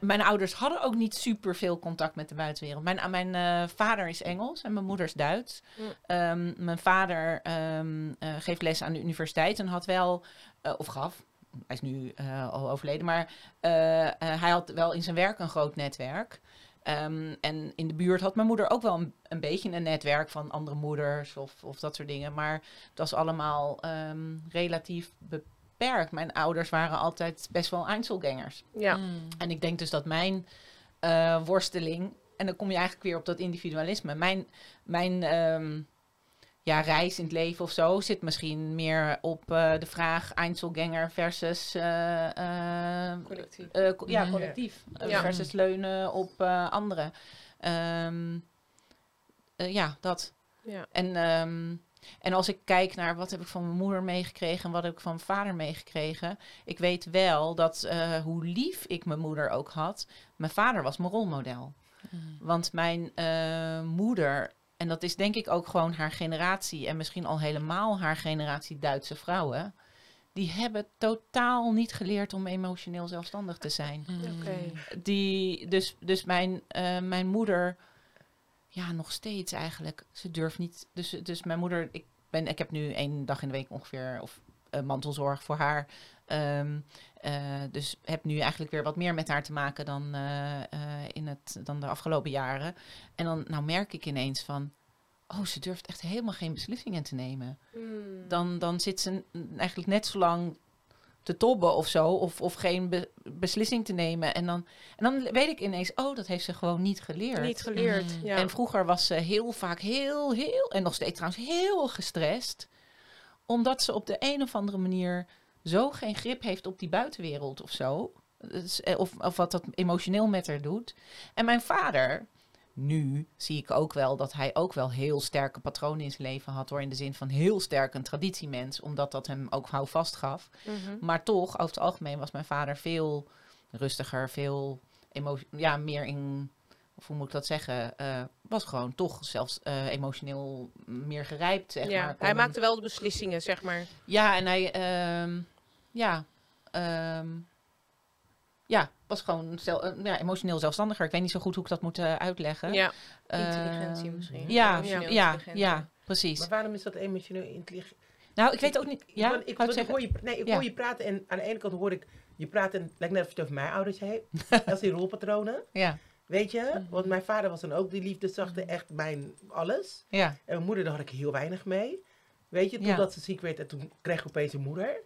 mijn ouders hadden ook niet super veel contact met de buitenwereld. Mijn, mijn eh, vader is Engels en mijn moeder is Duits. Mm. Ehm, mijn vader ehm, eh, geeft les aan de universiteit en had wel, of gaf, hij is nu al overleden, maar hij had wel in zijn werk een groot netwerk. Ehm, en in de buurt had mijn moeder ook wel een, een beetje een netwerk van andere moeders of, of dat soort dingen. Maar het was allemaal ehm, relatief beperkt. Mijn ouders waren altijd best wel Einzelgangers. Ja. Mm. En ik denk dus dat mijn eh, worsteling, en dan kom je eigenlijk weer op dat individualisme, mijn, mijn ehm, ja, reis in het leven of zo zit misschien meer op eh, de vraag Einzelganger versus eh, eh, Collectief. co- ja, collectief Ja. versus leunen op eh, anderen. Ehm, eh, ja, dat. Ja. En, ehm, en als ik kijk naar wat heb ik van mijn moeder meegekregen en wat heb ik van mijn vader meegekregen. Ik weet wel dat eh, hoe lief ik mijn moeder ook had, mijn vader was mijn rolmodel. Mm. Want mijn eh, moeder, en dat is denk ik ook gewoon haar generatie en misschien al helemaal haar generatie Duitse vrouwen. Die hebben totaal niet geleerd om emotioneel zelfstandig te zijn. <laughs> Oké. die, dus, dus mijn, eh, mijn moeder, ja, nog steeds eigenlijk. Ze durft niet. Dus, dus mijn moeder, ik, ben, ik heb nu één dag in de week ongeveer, of mantelzorg voor haar. Ehm, eh, dus heb nu eigenlijk weer wat meer met haar te maken dan, eh, eh, in het, dan de afgelopen jaren. En dan nou merk ik ineens van. Oh, ze durft echt helemaal geen beslissingen te nemen Mm. dan, dan zit ze eigenlijk net zo lang te tobben of zo, of, of geen be- beslissing te nemen. En dan, en dan weet ik ineens, oh, dat heeft ze gewoon niet geleerd. Niet geleerd. Mhm. Ja. En vroeger was ze heel vaak heel, heel, en nog steeds trouwens heel gestrest, omdat ze op de een of andere manier zo geen grip heeft op die buitenwereld of zo. Dus, eh, Of, of wat dat emotioneel met haar doet. En mijn vader, nu zie ik ook wel dat hij ook wel heel sterke patronen in zijn leven had. Hoor, in de zin van heel sterk een traditiemens, omdat dat hem ook houvast gaf. Mhm. Maar toch, over het algemeen was mijn vader veel rustiger, veel ja, meer in, of hoe moet ik dat zeggen, eh, was gewoon toch zelfs eh, emotioneel meer gerijpt, zeg ja. maar. Hij maakte wel de beslissingen, zeg maar. Ja, en hij, ehm, ja, ehm, ja, was gewoon zel- eh, ja, emotioneel zelfstandiger. Ik weet niet zo goed hoe ik dat moet uitleggen. Ja. Intelligentie Ehm, misschien. Ja, Emotioneel ja, intelligent. ja, precies. Maar waarom is dat emotioneel intelligent? Nou, ik weet ook niet. Ja, ik, ik ik zeggen. hoor je, nee, ik Ja. hoor je praten en aan de ene kant hoor ik je praten, en lijkt net of je het over mijn ouders hebt. <laughs> als die rolpatronen, Ja, weet je? Mhm. Want mijn vader was dan ook die liefdeszachte, echt mijn alles. ja, En mijn moeder, daar had ik heel weinig mee. Weet je, Ja. totdat ze ziek werd en toen kreeg ik opeens een moeder.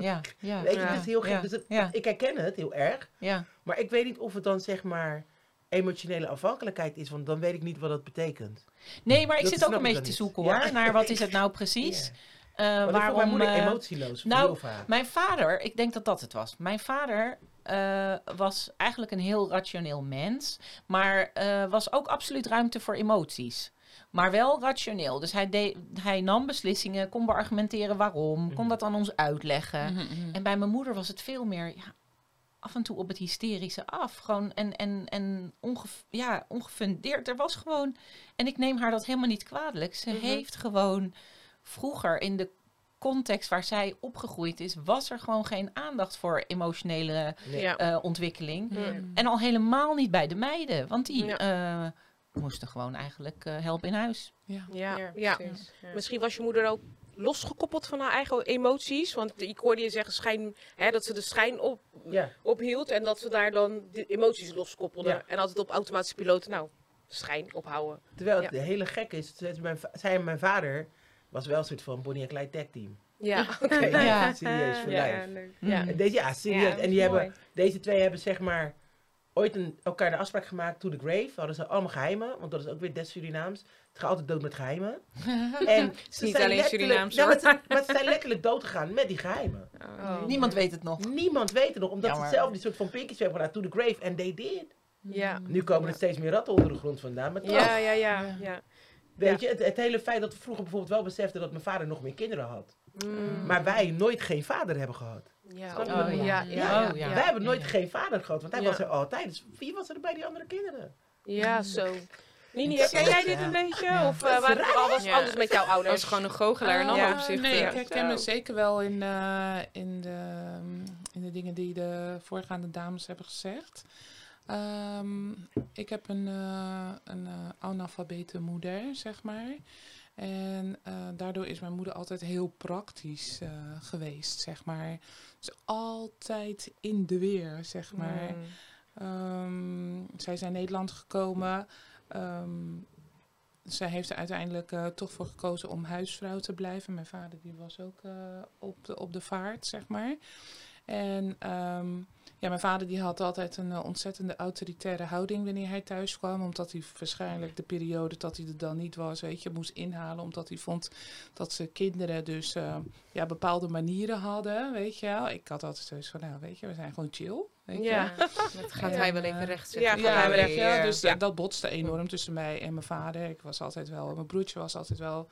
ja, ja. Weet je, het is heel gek. Dus het- ik herken het heel erg. ja. Maar ik weet niet of het dan zeg maar emotionele afhankelijkheid is, want dan weet ik niet wat dat betekent. Nee, maar ik Dat zit ook een beetje te zoeken Ja. hoor. Naar wat is het nou <laughs> precies? Vond waarom, mijn moeder eh, emotieloos, nou, heel vaak. Mijn vader, ik denk dat dat het was. Mijn vader eh, was eigenlijk een heel rationeel mens, maar eh, was ook absoluut ruimte voor emoties. Maar wel rationeel. Dus hij, deed, hij nam beslissingen, kon beargumenteren waarom, kon Mhm. dat aan ons uitleggen. Mhm, mhm. En bij mijn moeder was het veel meer ja, af en toe op het hysterische af. Gewoon en, en, en ongef ja, ongefundeerd. Er was gewoon. En ik neem haar dat helemaal niet kwalijk. Ze heeft gewoon vroeger in de context waar zij opgegroeid is, was er gewoon geen aandacht voor emotionele. Ja. eh, ontwikkeling. En al helemaal niet bij de meiden, want die Ja. eh, moesten gewoon eigenlijk eh, helpen in huis. Ja. Ja. Ja. precies. Ja. Misschien was je moeder ook losgekoppeld van haar eigen emoties. Want ik hoorde je zeggen schijn, hè, dat ze de schijn op, Ja. ophield. En dat ze daar dan de emoties loskoppelde. Ja. En altijd op automatische piloot, nou, schijn ophouden. Terwijl het hele gek is, mijn, zij en mijn vader was wel een soort van Bonnie en Clyde tag team. Ja, <laughs> oké. Ja. Serieus, voor Ja, lijf. ja, leuk. Ja. Deze, ja, serieus. en die mooi. hebben, deze twee hebben zeg maar ooit een, elkaar de afspraak gemaakt to the grave. Hadden ze allemaal geheimen, want dat is ook weer des Surinaams. Het gaat altijd dood met geheimen. <laughs> En ze niet zijn alleen letterlijk- Surinaams, Ja, maar, ze, maar ze zijn letterlijk dood gegaan met die geheimen. Oh. Niemand weet het nog. Niemand weet het nog, omdat Jammer. ze zelf die soort van pinkies hebben gedaan to the grave. En they did. Ja. Nu komen er steeds meer ratten onder de grond vandaan. Maar toch, Ja, ja, ja. ja. Weet je, het, het hele feit dat we vroeger bijvoorbeeld wel beseften dat mijn vader nog meer kinderen had. Mm. Maar wij nooit geen vader hebben gehad. Ja. Oh, ik ja. Ja, ja, Oh, ja. ja. Wij hebben nooit ja. geen vader gehad, want hij Ja. was er altijd. Dus wie was er bij die andere kinderen? Ja, zo. Nini, herken jij dit een beetje? Of eh, waren het al was Ja. anders met jouw Dat ouders? was gewoon een goochelaar in Eh, alle Ja. opzichten. Nee, ik herken me zeker wel in, eh, in, de, in de dingen die de voorgaande dames hebben gezegd. Ehm, ik heb een, eh, een eh, analfabete moeder, zeg maar. En eh, daardoor is mijn moeder altijd heel praktisch geweest, zeg maar. Dus altijd in de weer, zeg maar. Mm. Ehm, zij is naar Nederland gekomen. Ehm, zij heeft er uiteindelijk toch voor gekozen om huisvrouw te blijven. Mijn vader die was ook op, de, op de vaart, zeg maar. En ja, mijn vader die had altijd een eh, ontzettende autoritaire houding wanneer hij thuis kwam. Omdat hij waarschijnlijk de periode dat hij er dan niet was, weet je, moest inhalen. Omdat hij vond dat ze kinderen dus eh, ja, bepaalde manieren hadden, weet je wel. Ik had altijd zoiets van, nou weet je, we zijn gewoon chill. Weet je. Ja. Dat gaat hij wel even Ja. recht Ja, zetten. gaat hij Ja, weer weet echt, je wel, ja. dus Ja. eh, dat botste enorm tussen mij en mijn vader. Ik was altijd wel, mijn broertje was altijd wel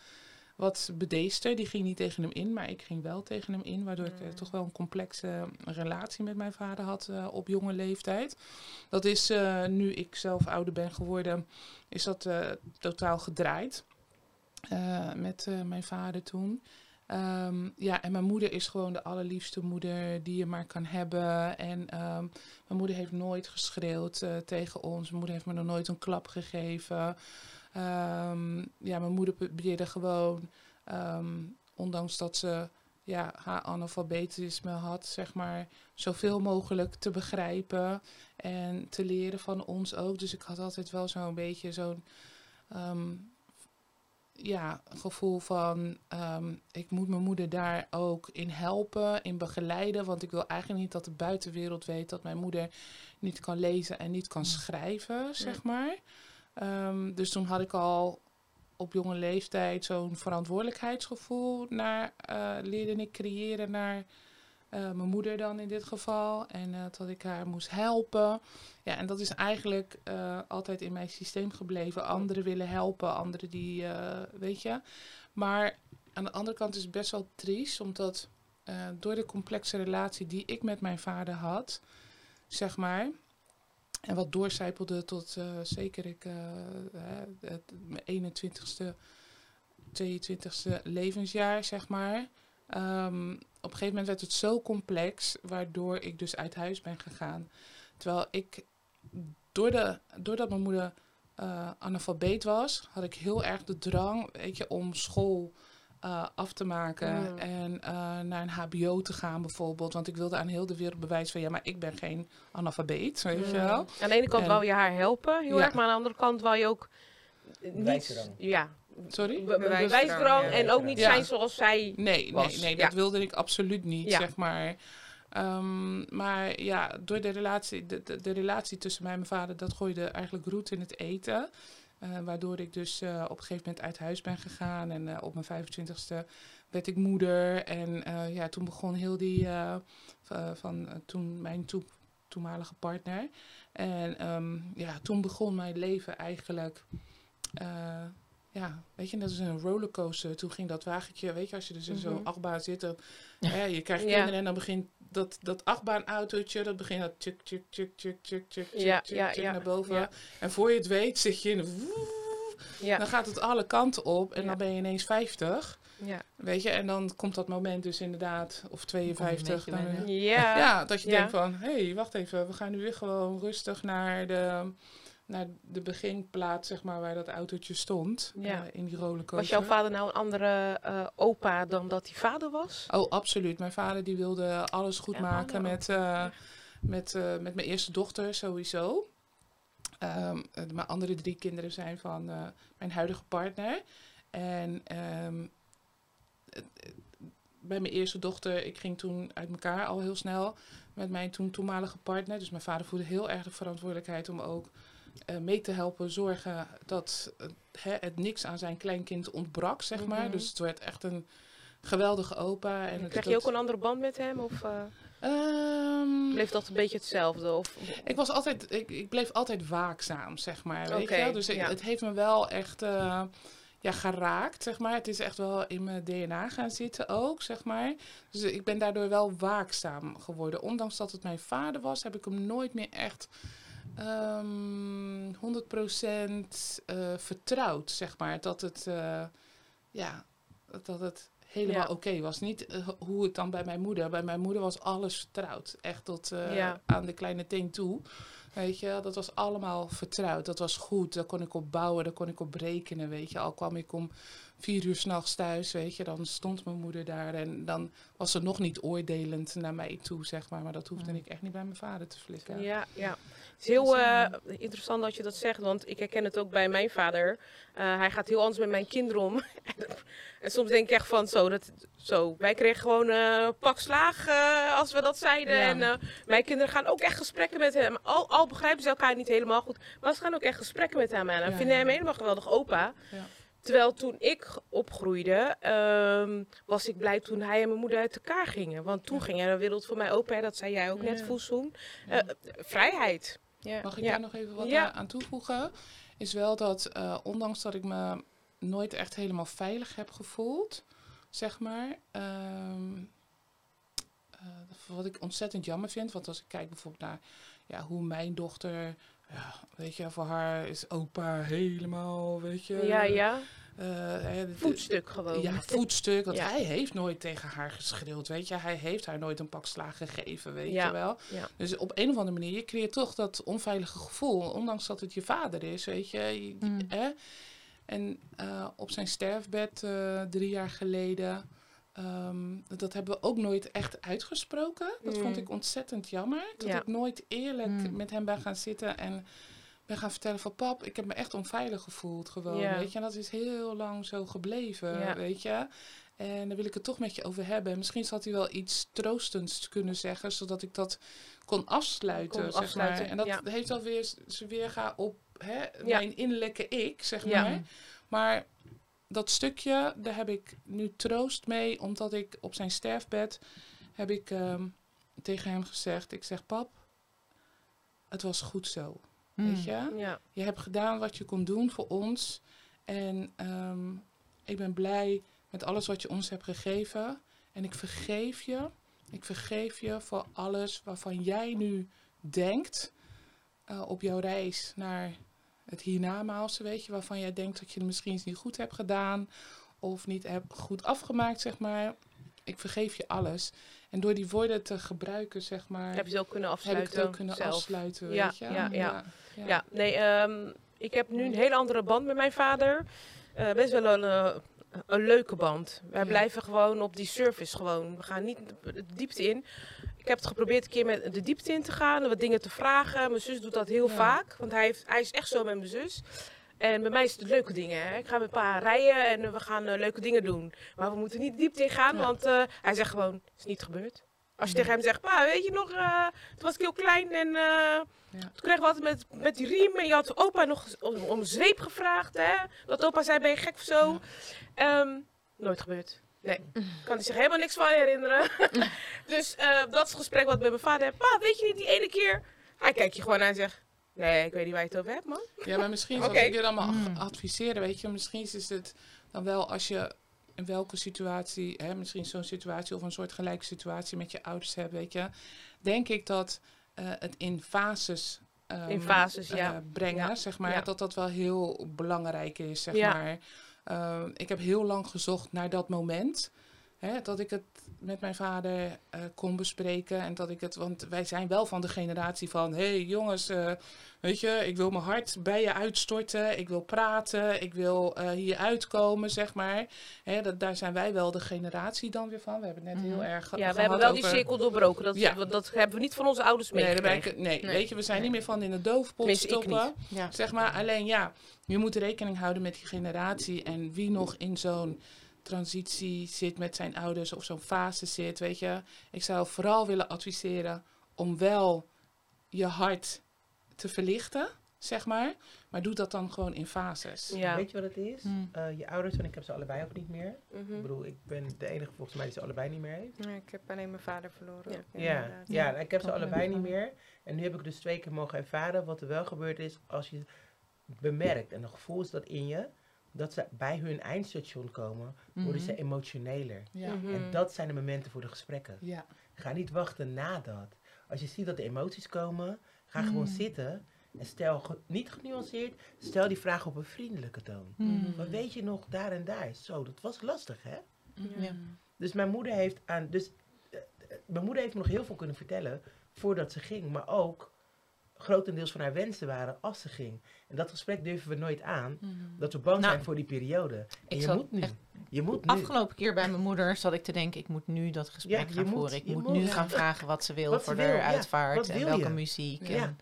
wat bedeester. Die ging niet tegen hem in, maar ik ging wel tegen hem in. Waardoor ik eh, toch wel een complexe relatie met mijn vader had eh, op jonge leeftijd. Dat is eh, nu ik zelf ouder ben geworden, is dat eh, totaal gedraaid. eh, met eh, mijn vader toen. Ehm, ja, en mijn moeder is gewoon de allerliefste moeder die je maar kan hebben. En ehm, mijn moeder heeft nooit geschreeuwd eh, tegen ons. Mijn moeder heeft me nog nooit een klap gegeven. Ehm, ja, mijn moeder probeerde gewoon, ehm, ondanks dat ze ja, haar analfabetisme had, zeg maar, zoveel mogelijk te begrijpen en te leren van ons ook. Dus ik had altijd wel zo'n beetje zo'n ehm, ja, gevoel van ik moet mijn moeder daar ook in helpen, in begeleiden. Want ik wil eigenlijk niet dat de buitenwereld weet dat mijn moeder niet kan lezen en niet kan schrijven, zeg maar. Ehm, dus toen had ik al op jonge leeftijd zo'n verantwoordelijkheidsgevoel naar, leerde ik creëren naar eh, mijn moeder dan in dit geval. En eh, dat ik haar moest helpen. Ja, en dat is eigenlijk altijd in mijn systeem gebleven. Anderen willen helpen, anderen die, weet je. Maar aan de andere kant is het best wel triest, omdat door de complexe relatie die ik met mijn vader had, zeg maar. En wat doorcijpelde tot eh, zeker ik, mijn 21ste, 22ste levensjaar, zeg maar. Ehm, op een gegeven moment werd het zo complex, waardoor ik dus uit huis ben gegaan. Terwijl ik, door de, doordat mijn moeder eh analfabeet was, had ik heel erg de drang, weet je, om school eh, af te maken Mm. en eh, naar een HBO te gaan bijvoorbeeld. Want ik wilde aan heel de wereld bewijzen van ja, maar ik ben geen analfabeet, weet je wel. Aan de ene kant En- wou je haar helpen, heel Ja. erg, maar aan de andere kant wou je ook niet, Bewijsdrang. ja, Sorry? be- be- Bewijsdrang, ja. en ook niet Ja. zijn zoals zij. Nee, was. nee, nee, Ja. dat wilde ik absoluut niet, Ja. zeg maar. Ehm, maar ja, door de relatie, de, de, de relatie tussen mij en mijn vader, dat gooide eigenlijk roet in het eten. Eh, waardoor ik dus eh, op een gegeven moment uit huis ben gegaan. En eh, op mijn 25ste werd ik moeder. En ja, toen begon heel die, van toen mijn toe, toenmalige partner. En ehm, ja, toen begon mijn leven eigenlijk... eh, ja, weet je, dat is een rollercoaster. Toen ging dat wagentje, weet je, als je dus in zo'n Mhm. achtbaan zit, dan, hè, je krijgt Ja. kinderen en dan begint dat, dat achtbaanautootje, dat begint dat tjuk, tjuk, tjuk, tjuk, tjuk, tjuk, Ja, tjuk, ja, tjuk ja, naar boven. ja. En voor je het weet zit je in woe- Ja, dan gaat het alle kanten op en Ja. dan ben je ineens 50, ja. weet je, en dan komt dat moment dus inderdaad, of 52, beetje dan, wennen. ja. ja, dat je Ja. denkt van, hé, hey, wacht even, we gaan nu weer gewoon rustig naar de, naar de beginplaats, zeg maar, waar dat autootje stond, Ja. eh, in die rollercoaster. Was jouw vader nou een andere eh, opa dan dat hij vader was? Oh, absoluut. Mijn vader die wilde alles goed maken met, eh, met, met mijn eerste dochter sowieso. Ehm, eh, mijn andere drie kinderen zijn van mijn huidige partner. En ehm, bij mijn eerste dochter, ik ging toen uit elkaar al heel snel met mijn toen toenmalige partner. Dus mijn vader voelde heel erg de verantwoordelijkheid om ook mee te helpen zorgen dat eh, het niks aan zijn kleinkind ontbrak, zeg maar. Mhm. Dus het werd echt een geweldige opa. En Krijg je dat- ook een andere band met hem? Of eh, Ehm, bleef dat een beetje hetzelfde? Of, ik, was altijd, ik, ik bleef altijd waakzaam, zeg maar. Weet je? Dus ik- ja. het heeft me wel echt eh, ja, geraakt, zeg maar. Het is echt wel in mijn DNA gaan zitten ook, zeg maar. Dus ik ben daardoor wel waakzaam geworden. Ondanks dat het mijn vader was, heb ik hem nooit meer echt ehm 100% eh vertrouwd, zeg maar. Dat het, eh, ja, dat het helemaal Ja. oké was. Niet eh, hoe het dan bij mijn moeder. Bij mijn moeder was alles vertrouwd. Echt tot Ja. aan de kleine teen toe. Weet je, dat was allemaal vertrouwd. Dat was goed. Daar kon ik op bouwen, daar kon ik op rekenen, weet je. Al kwam ik om vier uur s'nachts thuis, weet je. Dan stond mijn moeder daar en dan was ze nog niet oordelend naar mij toe, zeg maar. Maar dat hoefde Mm. ik echt niet bij mijn vader te flikken. Ja, ja. Het is heel Dus, eh, eh, interessant dat je dat zegt, want ik herken het ook bij mijn vader. Eh, hij gaat heel anders met mijn kinderen om. <laughs> en soms denk ik echt van, zo, dat, zo wij kregen gewoon eh pak slaag als we dat zeiden. Ja. En mijn kinderen gaan ook echt gesprekken met hem. Al, al begrijpen ze elkaar niet helemaal goed, maar ze gaan ook echt gesprekken met hem aan. En Ja, vinden hem helemaal geweldig opa. Ja. Terwijl toen ik opgroeide, ehm, was ik blij toen hij en mijn moeder uit elkaar gingen. Want toen ging er een wereld voor mij open. Hè, dat zei jij ook net. Ja. Eh, vrijheid. Ja. Mag ik Ja. daar nog even wat Ja. aan- aan toevoegen? Is wel dat, eh, ondanks dat ik me nooit echt helemaal veilig heb gevoeld, zeg maar. ehm, eh, wat ik ontzettend jammer vind, want als ik kijk bijvoorbeeld naar ja, hoe mijn dochter, ja, weet je, voor haar is opa helemaal, weet je. Ja, ja. eh, Voetstuk gewoon. ja, voetstuk. Want <laughs> Ja. hij heeft nooit tegen haar geschreeuwd, weet je. Hij heeft haar nooit een pak slaag gegeven, weet Ja, je wel. ja. Dus op een of andere manier, je creëert toch dat onveilige gevoel. Ondanks dat het je vader is, weet je. Mm. hè? En eh, op zijn sterfbed eh, drie jaar geleden... ehm, dat hebben we ook nooit echt uitgesproken. Dat Mm. vond ik ontzettend jammer. Dat Ja. ik nooit eerlijk Mm. met hem ben gaan zitten en ben gaan vertellen van... pap, ik heb me echt onveilig gevoeld gewoon, weet je. En dat is heel lang zo gebleven, Ja. weet je. En daar wil ik het toch met je over hebben. En misschien had hij wel iets troostends kunnen zeggen, zodat ik dat kon afsluiten. Kon zeg afsluiten, maar. En dat ja. heeft alweer zijn weerga op hè, mijn innerlijke ik, zeg maar. Maar dat stukje, daar heb ik nu troost mee, omdat ik op zijn sterfbed heb ik ehm, tegen hem gezegd, ik zeg pap, het was goed zo, Mm. weet je. Ja. Je hebt gedaan wat je kon doen voor ons. En ehm, ik ben blij met alles wat je ons hebt gegeven. En ik vergeef je. Ik vergeef je voor alles waarvan jij nu denkt eh, op jouw reis naar het hiernamaals, weet je, waarvan jij denkt dat je het misschien eens niet goed hebt gedaan of niet hebt goed afgemaakt, zeg maar. Ik vergeef je alles. En door die woorden te gebruiken, zeg maar, Heb je het ook kunnen heb afsluiten ik het ook kunnen zelf. afsluiten, Ja, weet je. ja, ja. ja. Ja, nee, ehm, ik heb nu een hele andere band met mijn vader. Eh, best wel een, eh, een leuke band. Wij Ja. blijven gewoon op die surface gewoon. We gaan niet de diepte in. Ik heb het geprobeerd een keer met de diepte in te gaan, wat dingen te vragen. Mijn zus doet dat heel Ja. vaak, want hij, heeft, hij is echt zo met mijn zus. En bij mij is het leuke dingen. Hè. Ik ga met pa rijden en we gaan eh, leuke dingen doen. Maar we moeten niet diepte in gaan, Ja. want eh, hij zegt gewoon, het is niet gebeurd. Als je tegen hem zegt, pa, weet je nog, eh, toen was ik heel klein en eh, toen kregen we altijd met, met die riem. En je had opa nog om, zweep gevraagd, hè. Dat opa zei, ben je gek of zo? Ehm, nooit gebeurd. Nee, kan hij zich helemaal niks van herinneren. <laughs> dus eh, dat is het gesprek wat ik met mijn vader heb. Pa, weet je niet die ene keer? Hij kijkt je gewoon aan en zegt, nee, ik weet niet waar je het over hebt, man. Ja, maar misschien zoals ik dit allemaal Mm. adviseren, weet je, misschien is het dan wel als je in welke situatie, hè, misschien zo'n situatie of een soort gelijke situatie met je ouders hebt, weet je, denk ik dat eh, het in fases ehm, In fases, ja. eh, brengen, Ja. zeg maar, Ja. dat dat wel heel belangrijk is, zeg maar. Ehm, ik heb heel lang gezocht naar dat moment. Hè, dat ik het met mijn vader eh, kon bespreken. En dat ik het, want wij zijn wel van de generatie van: hé hey, jongens, eh, weet je, ik wil mijn hart bij je uitstorten. Ik wil praten. Ik wil eh, hier uitkomen, zeg maar. Hè, dat, daar zijn wij wel de generatie dan weer van. We hebben het net Mhm. heel erg ge- Ja, we hebben wel die cirkel doorbroken. Dat, Ja. dat, dat hebben we niet van onze ouders meegekregen. nee, Nee. weet je, we zijn niet meer van in de doofpot stoppen. Ja. Zeg maar, alleen ja, je moet rekening houden met die generatie. En wie nog in zo'n transitie zit met zijn ouders of zo'n fase zit, weet je. Ik zou vooral willen adviseren om wel je hart te verlichten, zeg maar. Maar doe dat dan gewoon in fases. Ja. Weet je wat het is? Hmm. Eh, je ouders, en ik heb ze allebei ook niet meer. Mhm. Ik bedoel, ik ben de enige volgens mij die ze allebei niet meer heeft. Ja, ik heb alleen mijn vader verloren. Ja. ook, Ja, ik heb ze allebei niet meer. En nu heb ik dus twee keer mogen ervaren wat er wel gebeurd is als je bemerkt, en een gevoel is dat in je, dat ze bij hun eindstation komen, worden ze Mhm. emotioneler. Ja. Mhm. En dat zijn de momenten voor de gesprekken. Ja. Ga niet wachten na dat. Als je ziet dat de emoties komen, ga gewoon Mm. zitten En stel ge- niet genuanceerd, stel die vraag op een vriendelijke toon. Maar weet je nog, daar en daar. Zo, dat was lastig, hè? Ja. Dus mijn moeder heeft aan. Dus, eh, eh, mijn moeder heeft me nog heel veel kunnen vertellen voordat ze ging. Maar ook grotendeels van haar wensen waren als ze ging. En dat gesprek durven we nooit aan. Dat we bang Nou, zijn voor die periode. En ik je zat moet nu. echt- Je moet nu. Afgelopen keer bij mijn moeder zat ik te denken, ik moet nu dat gesprek Ja, gaan moet- voeren. Ik moet, moet. nu Ja. gaan vragen wat ze wil Wat ze voor wil, de ja. uitvaart en welke je? muziek. Ja. En,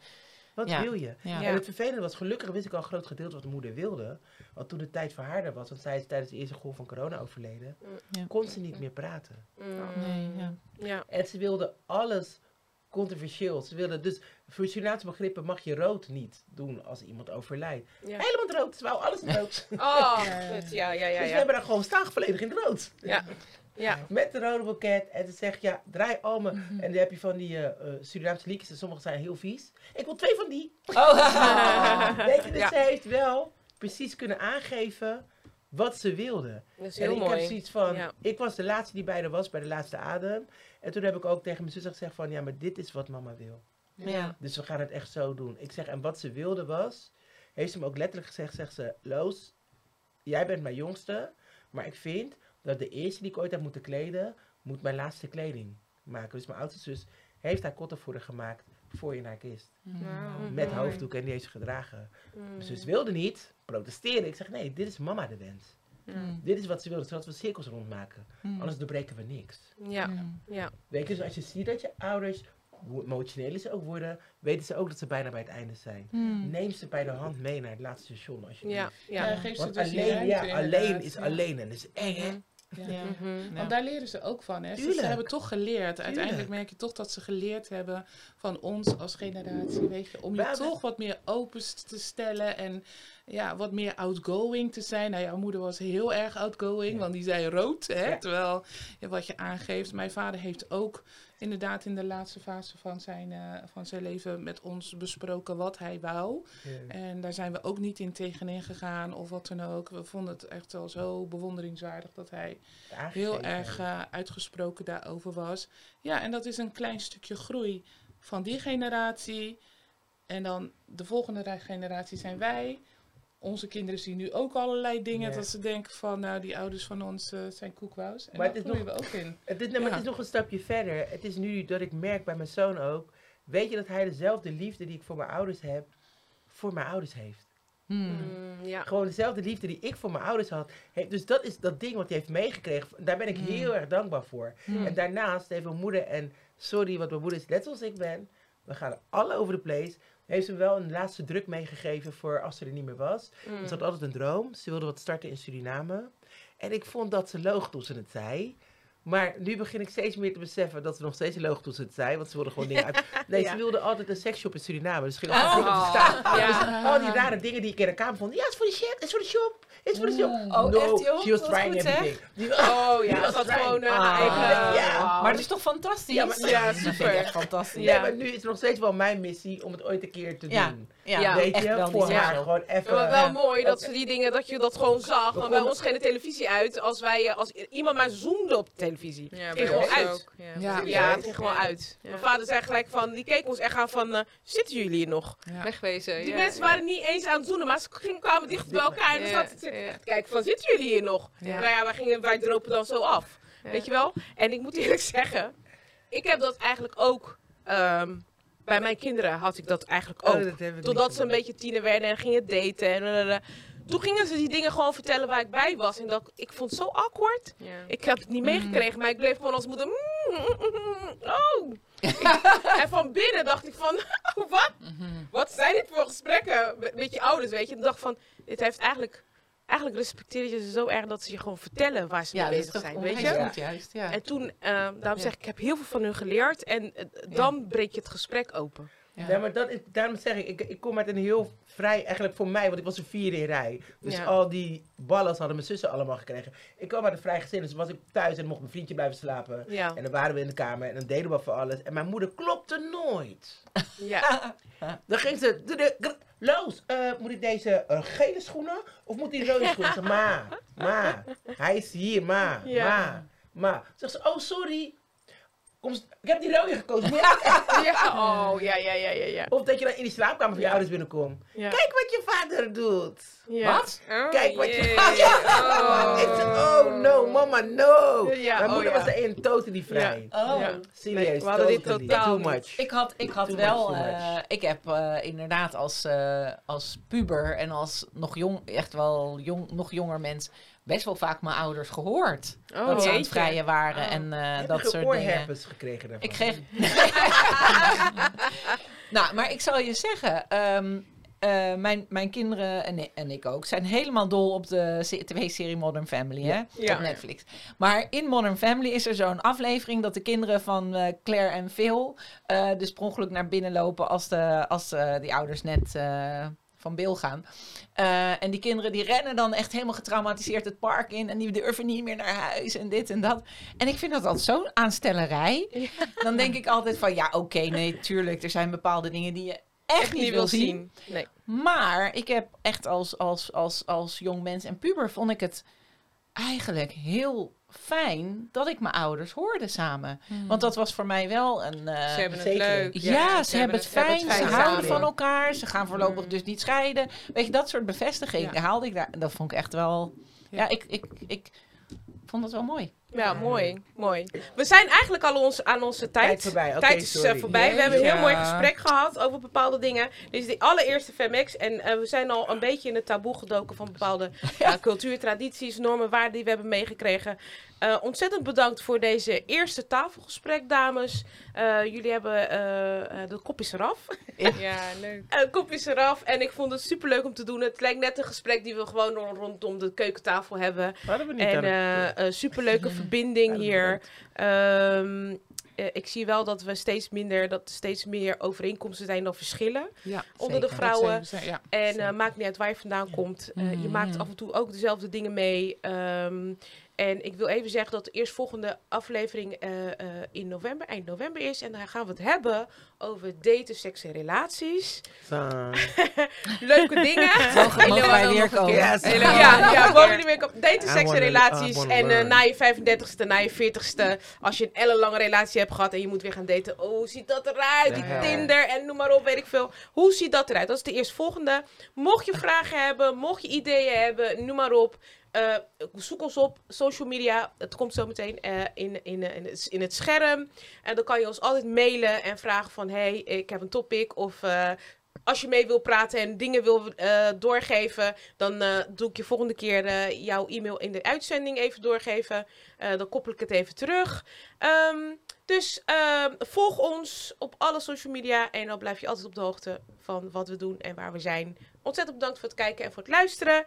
Wat Ja. wil je? ja. En het vervelende was, gelukkig wist ik al een groot gedeelte wat mijn moeder wilde. Want toen de tijd voor haar er was, want zij is tijdens de eerste golf van corona overleden, Ja. kon ze niet meer praten. Nee, ja. Ja. En ze wilde alles controversieel. Ze wilde dus, voor Surinaamse begrippen mag je rood niet doen als iemand overlijdt. Ja. Helemaal rood, ze wou alles in rood. Oh, goed. Ja, ja, ja. dus we hebben daar gewoon staan volledig in het rood. Ja. Ja. Met de rode boeket. En ze zegt, ja, draai allemaal. Mhm. En dan heb je van die eh, eh, Surinaamse liedjes. En sommige zijn heel vies. Ik wil twee van die. Oh. <laughs> <laughs> Weet je, dus Ja. ze heeft wel precies kunnen aangeven wat ze wilde. Dat is En ik mooi. heb zoiets van, Ja. ik was de laatste die bij haar was, bij de laatste adem. En toen heb ik ook tegen mijn zus gezegd van, ja, maar dit is wat mama wil. Ja. Dus we gaan het echt zo doen. Ik zeg, en wat ze wilde was, heeft ze me ook letterlijk gezegd, zegt ze, Loos, jij bent mijn jongste, maar ik vind dat de eerste die ik ooit heb moeten kleden, moet mijn laatste kleding maken. Dus mijn oudste zus heeft haar kotten voor haar gemaakt, voor in haar kist. Wauw. Met hoofddoek en die heeft ze gedragen. Mm. Mijn zus wilde niet protesteren. Ik zeg, nee, dit is mama de wens. Mm. Dit is wat ze wilde, zodat we cirkels rondmaken. Mm. Anders doorbreken we niks. Ja. Mm. Ja. Weet je, dus als je ziet dat je ouders, hoe emotioneel ze ook worden, weten ze ook dat ze bijna bij het einde zijn. Mm. Neem ze bij de hand mee naar het laatste station als je Ja. Ja. Ja, geef ze Want dus alleen, ja, alleen is alleen en dat is eng, hè? Ja. Ja. Mhm. Want daar leren ze ook van. Hè? Ze- Ze, hebben toch geleerd. Uiteindelijk Tuurlijk. merk je toch dat ze geleerd hebben van ons als generatie. Weet je, om je toch wat meer open te stellen en ja, wat meer outgoing te zijn. Nou, jouw moeder was heel erg outgoing, Ja. want die zei rood. Hè? Ja. Terwijl ja, wat je aangeeft. Mijn vader heeft ook inderdaad in de laatste fase van zijn, eh, van zijn leven met ons besproken wat hij wou. En daar zijn we ook niet in tegenin gegaan of wat dan ook. We vonden het echt wel zo bewonderingswaardig dat hij heel erg eh, uitgesproken daarover was. Ja, en dat is een klein stukje groei van die generatie. En dan de volgende ra- generatie zijn wij. Onze kinderen zien nu ook allerlei dingen Ja. dat ze denken van, nou, die ouders van ons eh, zijn koekwous. En Maar is groeien we ook in. <laughs> Het is, Ja. het is nog een stapje verder. Het is nu dat ik merk bij mijn zoon ook. Weet je dat hij dezelfde liefde die ik voor mijn ouders heb, voor mijn ouders heeft? Mm. Mm, Ja. Gewoon dezelfde liefde die ik voor mijn ouders had. Dus dat is dat ding wat hij heeft meegekregen. Daar ben ik Mm. heel erg dankbaar voor. Mm. En daarnaast heeft mijn moeder, en sorry, want mijn moeder is net zoals ik ben. We gaan alle over de place. Heeft ze wel een laatste druk meegegeven voor als ze er niet meer was. Mm. Ze had altijd een droom. Ze wilde wat starten in Suriname. En ik vond dat ze loog toen ze het zei. Maar nu begin ik steeds meer te beseffen dat ze nog steeds loog toen ze het zei. Want ze wilde gewoon dingen <laughs> uit. Nee, Ja. ze wilde altijd een seksshop in Suriname. Dus ging Oh. altijd dingen te staan. Ja. Dus al die rare dingen die ik in de kamer vond. Ja, het is voor de. Het is voor de shop. Het is voor de shop. Oh, no, echt, joh? she was Wat trying goed, zeg. everything. Die- Oh ja, dat gewoon Ah. eigen... Ja. Maar het is toch fantastisch? Ja, maar- super. echt fantastisch. Ja. Nee, maar nu is het nog steeds wel mijn missie om het ooit een keer te Ja. doen. Ja, Ja, Weet echt je, wel voor haar gewoon Ja, even. maar wel Ja. mooi dat ze die dingen, dat je dat gewoon zag. Want bij ons ging de televisie uit als wij, als iemand maar zoomde op de televisie. Ja, ging gewoon uit. ook. Ja, het ging gewoon uit. Ja. Mijn vader zei gelijk van, die keek ons echt aan van, eh, zitten jullie hier nog? Ja. Wegwezen. Die ja. mensen waren niet eens aan het zoenen, maar ze gingen, kwamen dicht bij elkaar en zaten. Echt te kijken van, zitten jullie hier nog? Ja. Nou ja, wij, gingen, wij dropen dan zo af. Ja. Weet je wel? En ik moet eerlijk <laughs> zeggen, ik heb dat eigenlijk ook, ehm, bij mijn kinderen had ik dat eigenlijk ook. Oh, dat ik Totdat ze een beetje tiener werden en gingen daten. En, toen gingen ze die dingen gewoon vertellen waar ik bij was. En dat, ik vond het zo awkward. Ik heb het niet meegekregen, maar ik bleef gewoon als moeder. "Mm, mm, mm, oh. <laughs> en van binnen dacht ik van, <laughs> wat? Wat zijn dit voor gesprekken met, met je ouders, weet je? Ik dacht van, dit heeft eigenlijk, eigenlijk respecteer je ze zo erg dat ze je gewoon vertellen waar ze Ja, mee bezig zijn, weet je? goed, juist. Ja. En toen, eh, daarom Ja. zeg ik, ik heb heel veel van hun geleerd en eh, dan breek je het gesprek open. Ja. Ja, maar dat is, daarom zeg ik, ik, ik kom uit een heel vrij, eigenlijk voor mij, want ik was een vierde in rij. Dus Ja. al die ballen hadden mijn zussen allemaal gekregen. Ik kwam uit een vrij gezin, dus was ik thuis en mocht mijn vriendje blijven slapen. Ja. En dan waren we in de kamer en dan deden we van alles. En mijn moeder klopte nooit. Ja. <laughs> Dan ging ze, Loos, eh, moet ik deze eh, gele schoenen of moet die rode schoenen? Zeg, ma, ma, hij is hier, ma, Ja. ma, ma. Zegt ze, oh sorry. Kom, ik heb die rode gekozen. <laughs> Ja, oh, ja, ja, ja, ja, ja. Of dat je dan in die slaapkamer van je ouders binnenkomt. Ja. Kijk wat je vader doet. Ja. Wat? Oh, Kijk wat je vader Oh. <laughs> Oh no, mama, no. Ja, Mijn oh, moeder ja. was de een totally vrij. Oh. Ja. Serieus, Nee, we hadden dit totaal much. Ik had, ik had Too wel, much, too much. eh, ik heb eh, inderdaad als, eh, als puber en als nog jong, echt wel jong, nog jonger mens, best wel vaak mijn ouders gehoord. Oh, dat ze aan het vrijen waren Oh. en eh, Heb dat soort dingen. gekregen daarvan? Ik kreeg. <laughs> <laughs> nou, maar ik zal je zeggen. ehm, eh, mijn, mijn kinderen en, en ik ook zijn helemaal dol op de se- tv-serie Modern Family hè? Ja. op Netflix. Maar in Modern Family is er zo'n aflevering dat de kinderen van eh, Claire en Phil eh dus per ongeluk naar binnen lopen als, de, als eh, die ouders net eh, van Bill gaan. Eh, en die kinderen die rennen dan echt helemaal getraumatiseerd het park in en die durven niet meer naar huis en dit en dat. En ik vind dat altijd zo'n aanstellerij. Dan denk ik altijd van ja, oké, nee, tuurlijk, er zijn bepaalde dingen die je echt, niet, wil zien. Nee. Maar ik heb echt als, als, als, als jong mens en puber vond ik het eigenlijk heel fijn dat ik mijn ouders hoorde samen. Want dat was voor mij wel een... eh, Ze hebben het zeker. leuk. ja, ze, hebben het fijn, ze fijn houden samen. van elkaar, ze gaan voorlopig Mm. dus niet scheiden. Weet je, dat soort bevestiging Ja. haalde ik daar. Dat vond ik echt wel... Ja, Ja. ik, ik, ik vond dat wel mooi. Ja, mooi, mooi. We zijn eigenlijk al ons, aan onze tijd. Tijd voorbij, oké, Tijd is eh, sorry. voorbij. We hebben een heel mooi gesprek gehad over bepaalde dingen. Dit is de allereerste FemX. En eh, we zijn al een beetje in het taboe gedoken van bepaalde <laughs> ja, cultuur, tradities, normen, waarden die we hebben meegekregen. Eh, ontzettend bedankt voor deze eerste tafelgesprek, dames. Eh, jullie hebben eh, eh, de kopjes eraf. <laughs> Ja, leuk. Eh, kopjes eraf. En ik vond het superleuk om te doen. Het lijkt net een gesprek die we gewoon rond- rondom de keukentafel hebben. Hadden we niet En eh, superleuke <laughs> verbinding hier. Ehm, eh, ik zie wel dat we steeds minder, dat steeds meer overeenkomsten zijn dan verschillen Ja, onder de vrouwen. dat zijn- ja, En eh, maakt niet uit waar je vandaan komt. Eh, Je Mhm. maakt af en toe ook dezelfde dingen mee. Ehm, en ik wil even zeggen dat de eerstvolgende aflevering eh, eh, in november, eind november is. En daar gaan we het hebben over daten, seks en relaties. Zo. <laughs> Leuke dingen. <laughs> Mogen, mogen <laughs> wij weer komen? Yes. Ja, ja, mogen jullie weer komen. Daten, seks en relaties. En eh, na je 35ste, na je 40ste, als je een ellenlange relatie hebt gehad en je moet weer gaan daten. Oh, hoe ziet dat eruit? Die. Tinder en noem maar op, weet ik veel. Hoe ziet dat eruit? Dat is de eerstvolgende. Mocht je vragen hebben, mocht je ideeën hebben, noem maar op. eh, zoek ons op, social media. Het komt zo meteen eh, in, in, eh, in, het, in het scherm. En dan kan je ons altijd mailen en vragen van... hey, ik heb een topic of... als je mee wil praten en dingen wil doorgeven, dan doe ik je volgende keer jouw e-mail in de uitzending even doorgeven. Dan koppel ik het even terug. Ehm, dus ehm, volg ons op alle social media en dan blijf je altijd op de hoogte van wat we doen en waar we zijn. Ontzettend bedankt voor het kijken en voor het luisteren.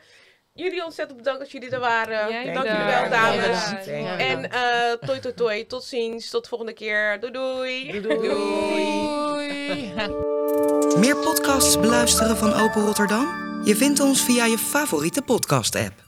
Jullie ontzettend bedankt dat jullie er waren. Jij Dank jullie wel, dames. En eh toi toi toi, tot ziens, tot de volgende keer. Doei doei. Doei, doei. Doei. Meer podcasts beluisteren van Open Rotterdam? Je vindt ons via je favoriete podcast-app.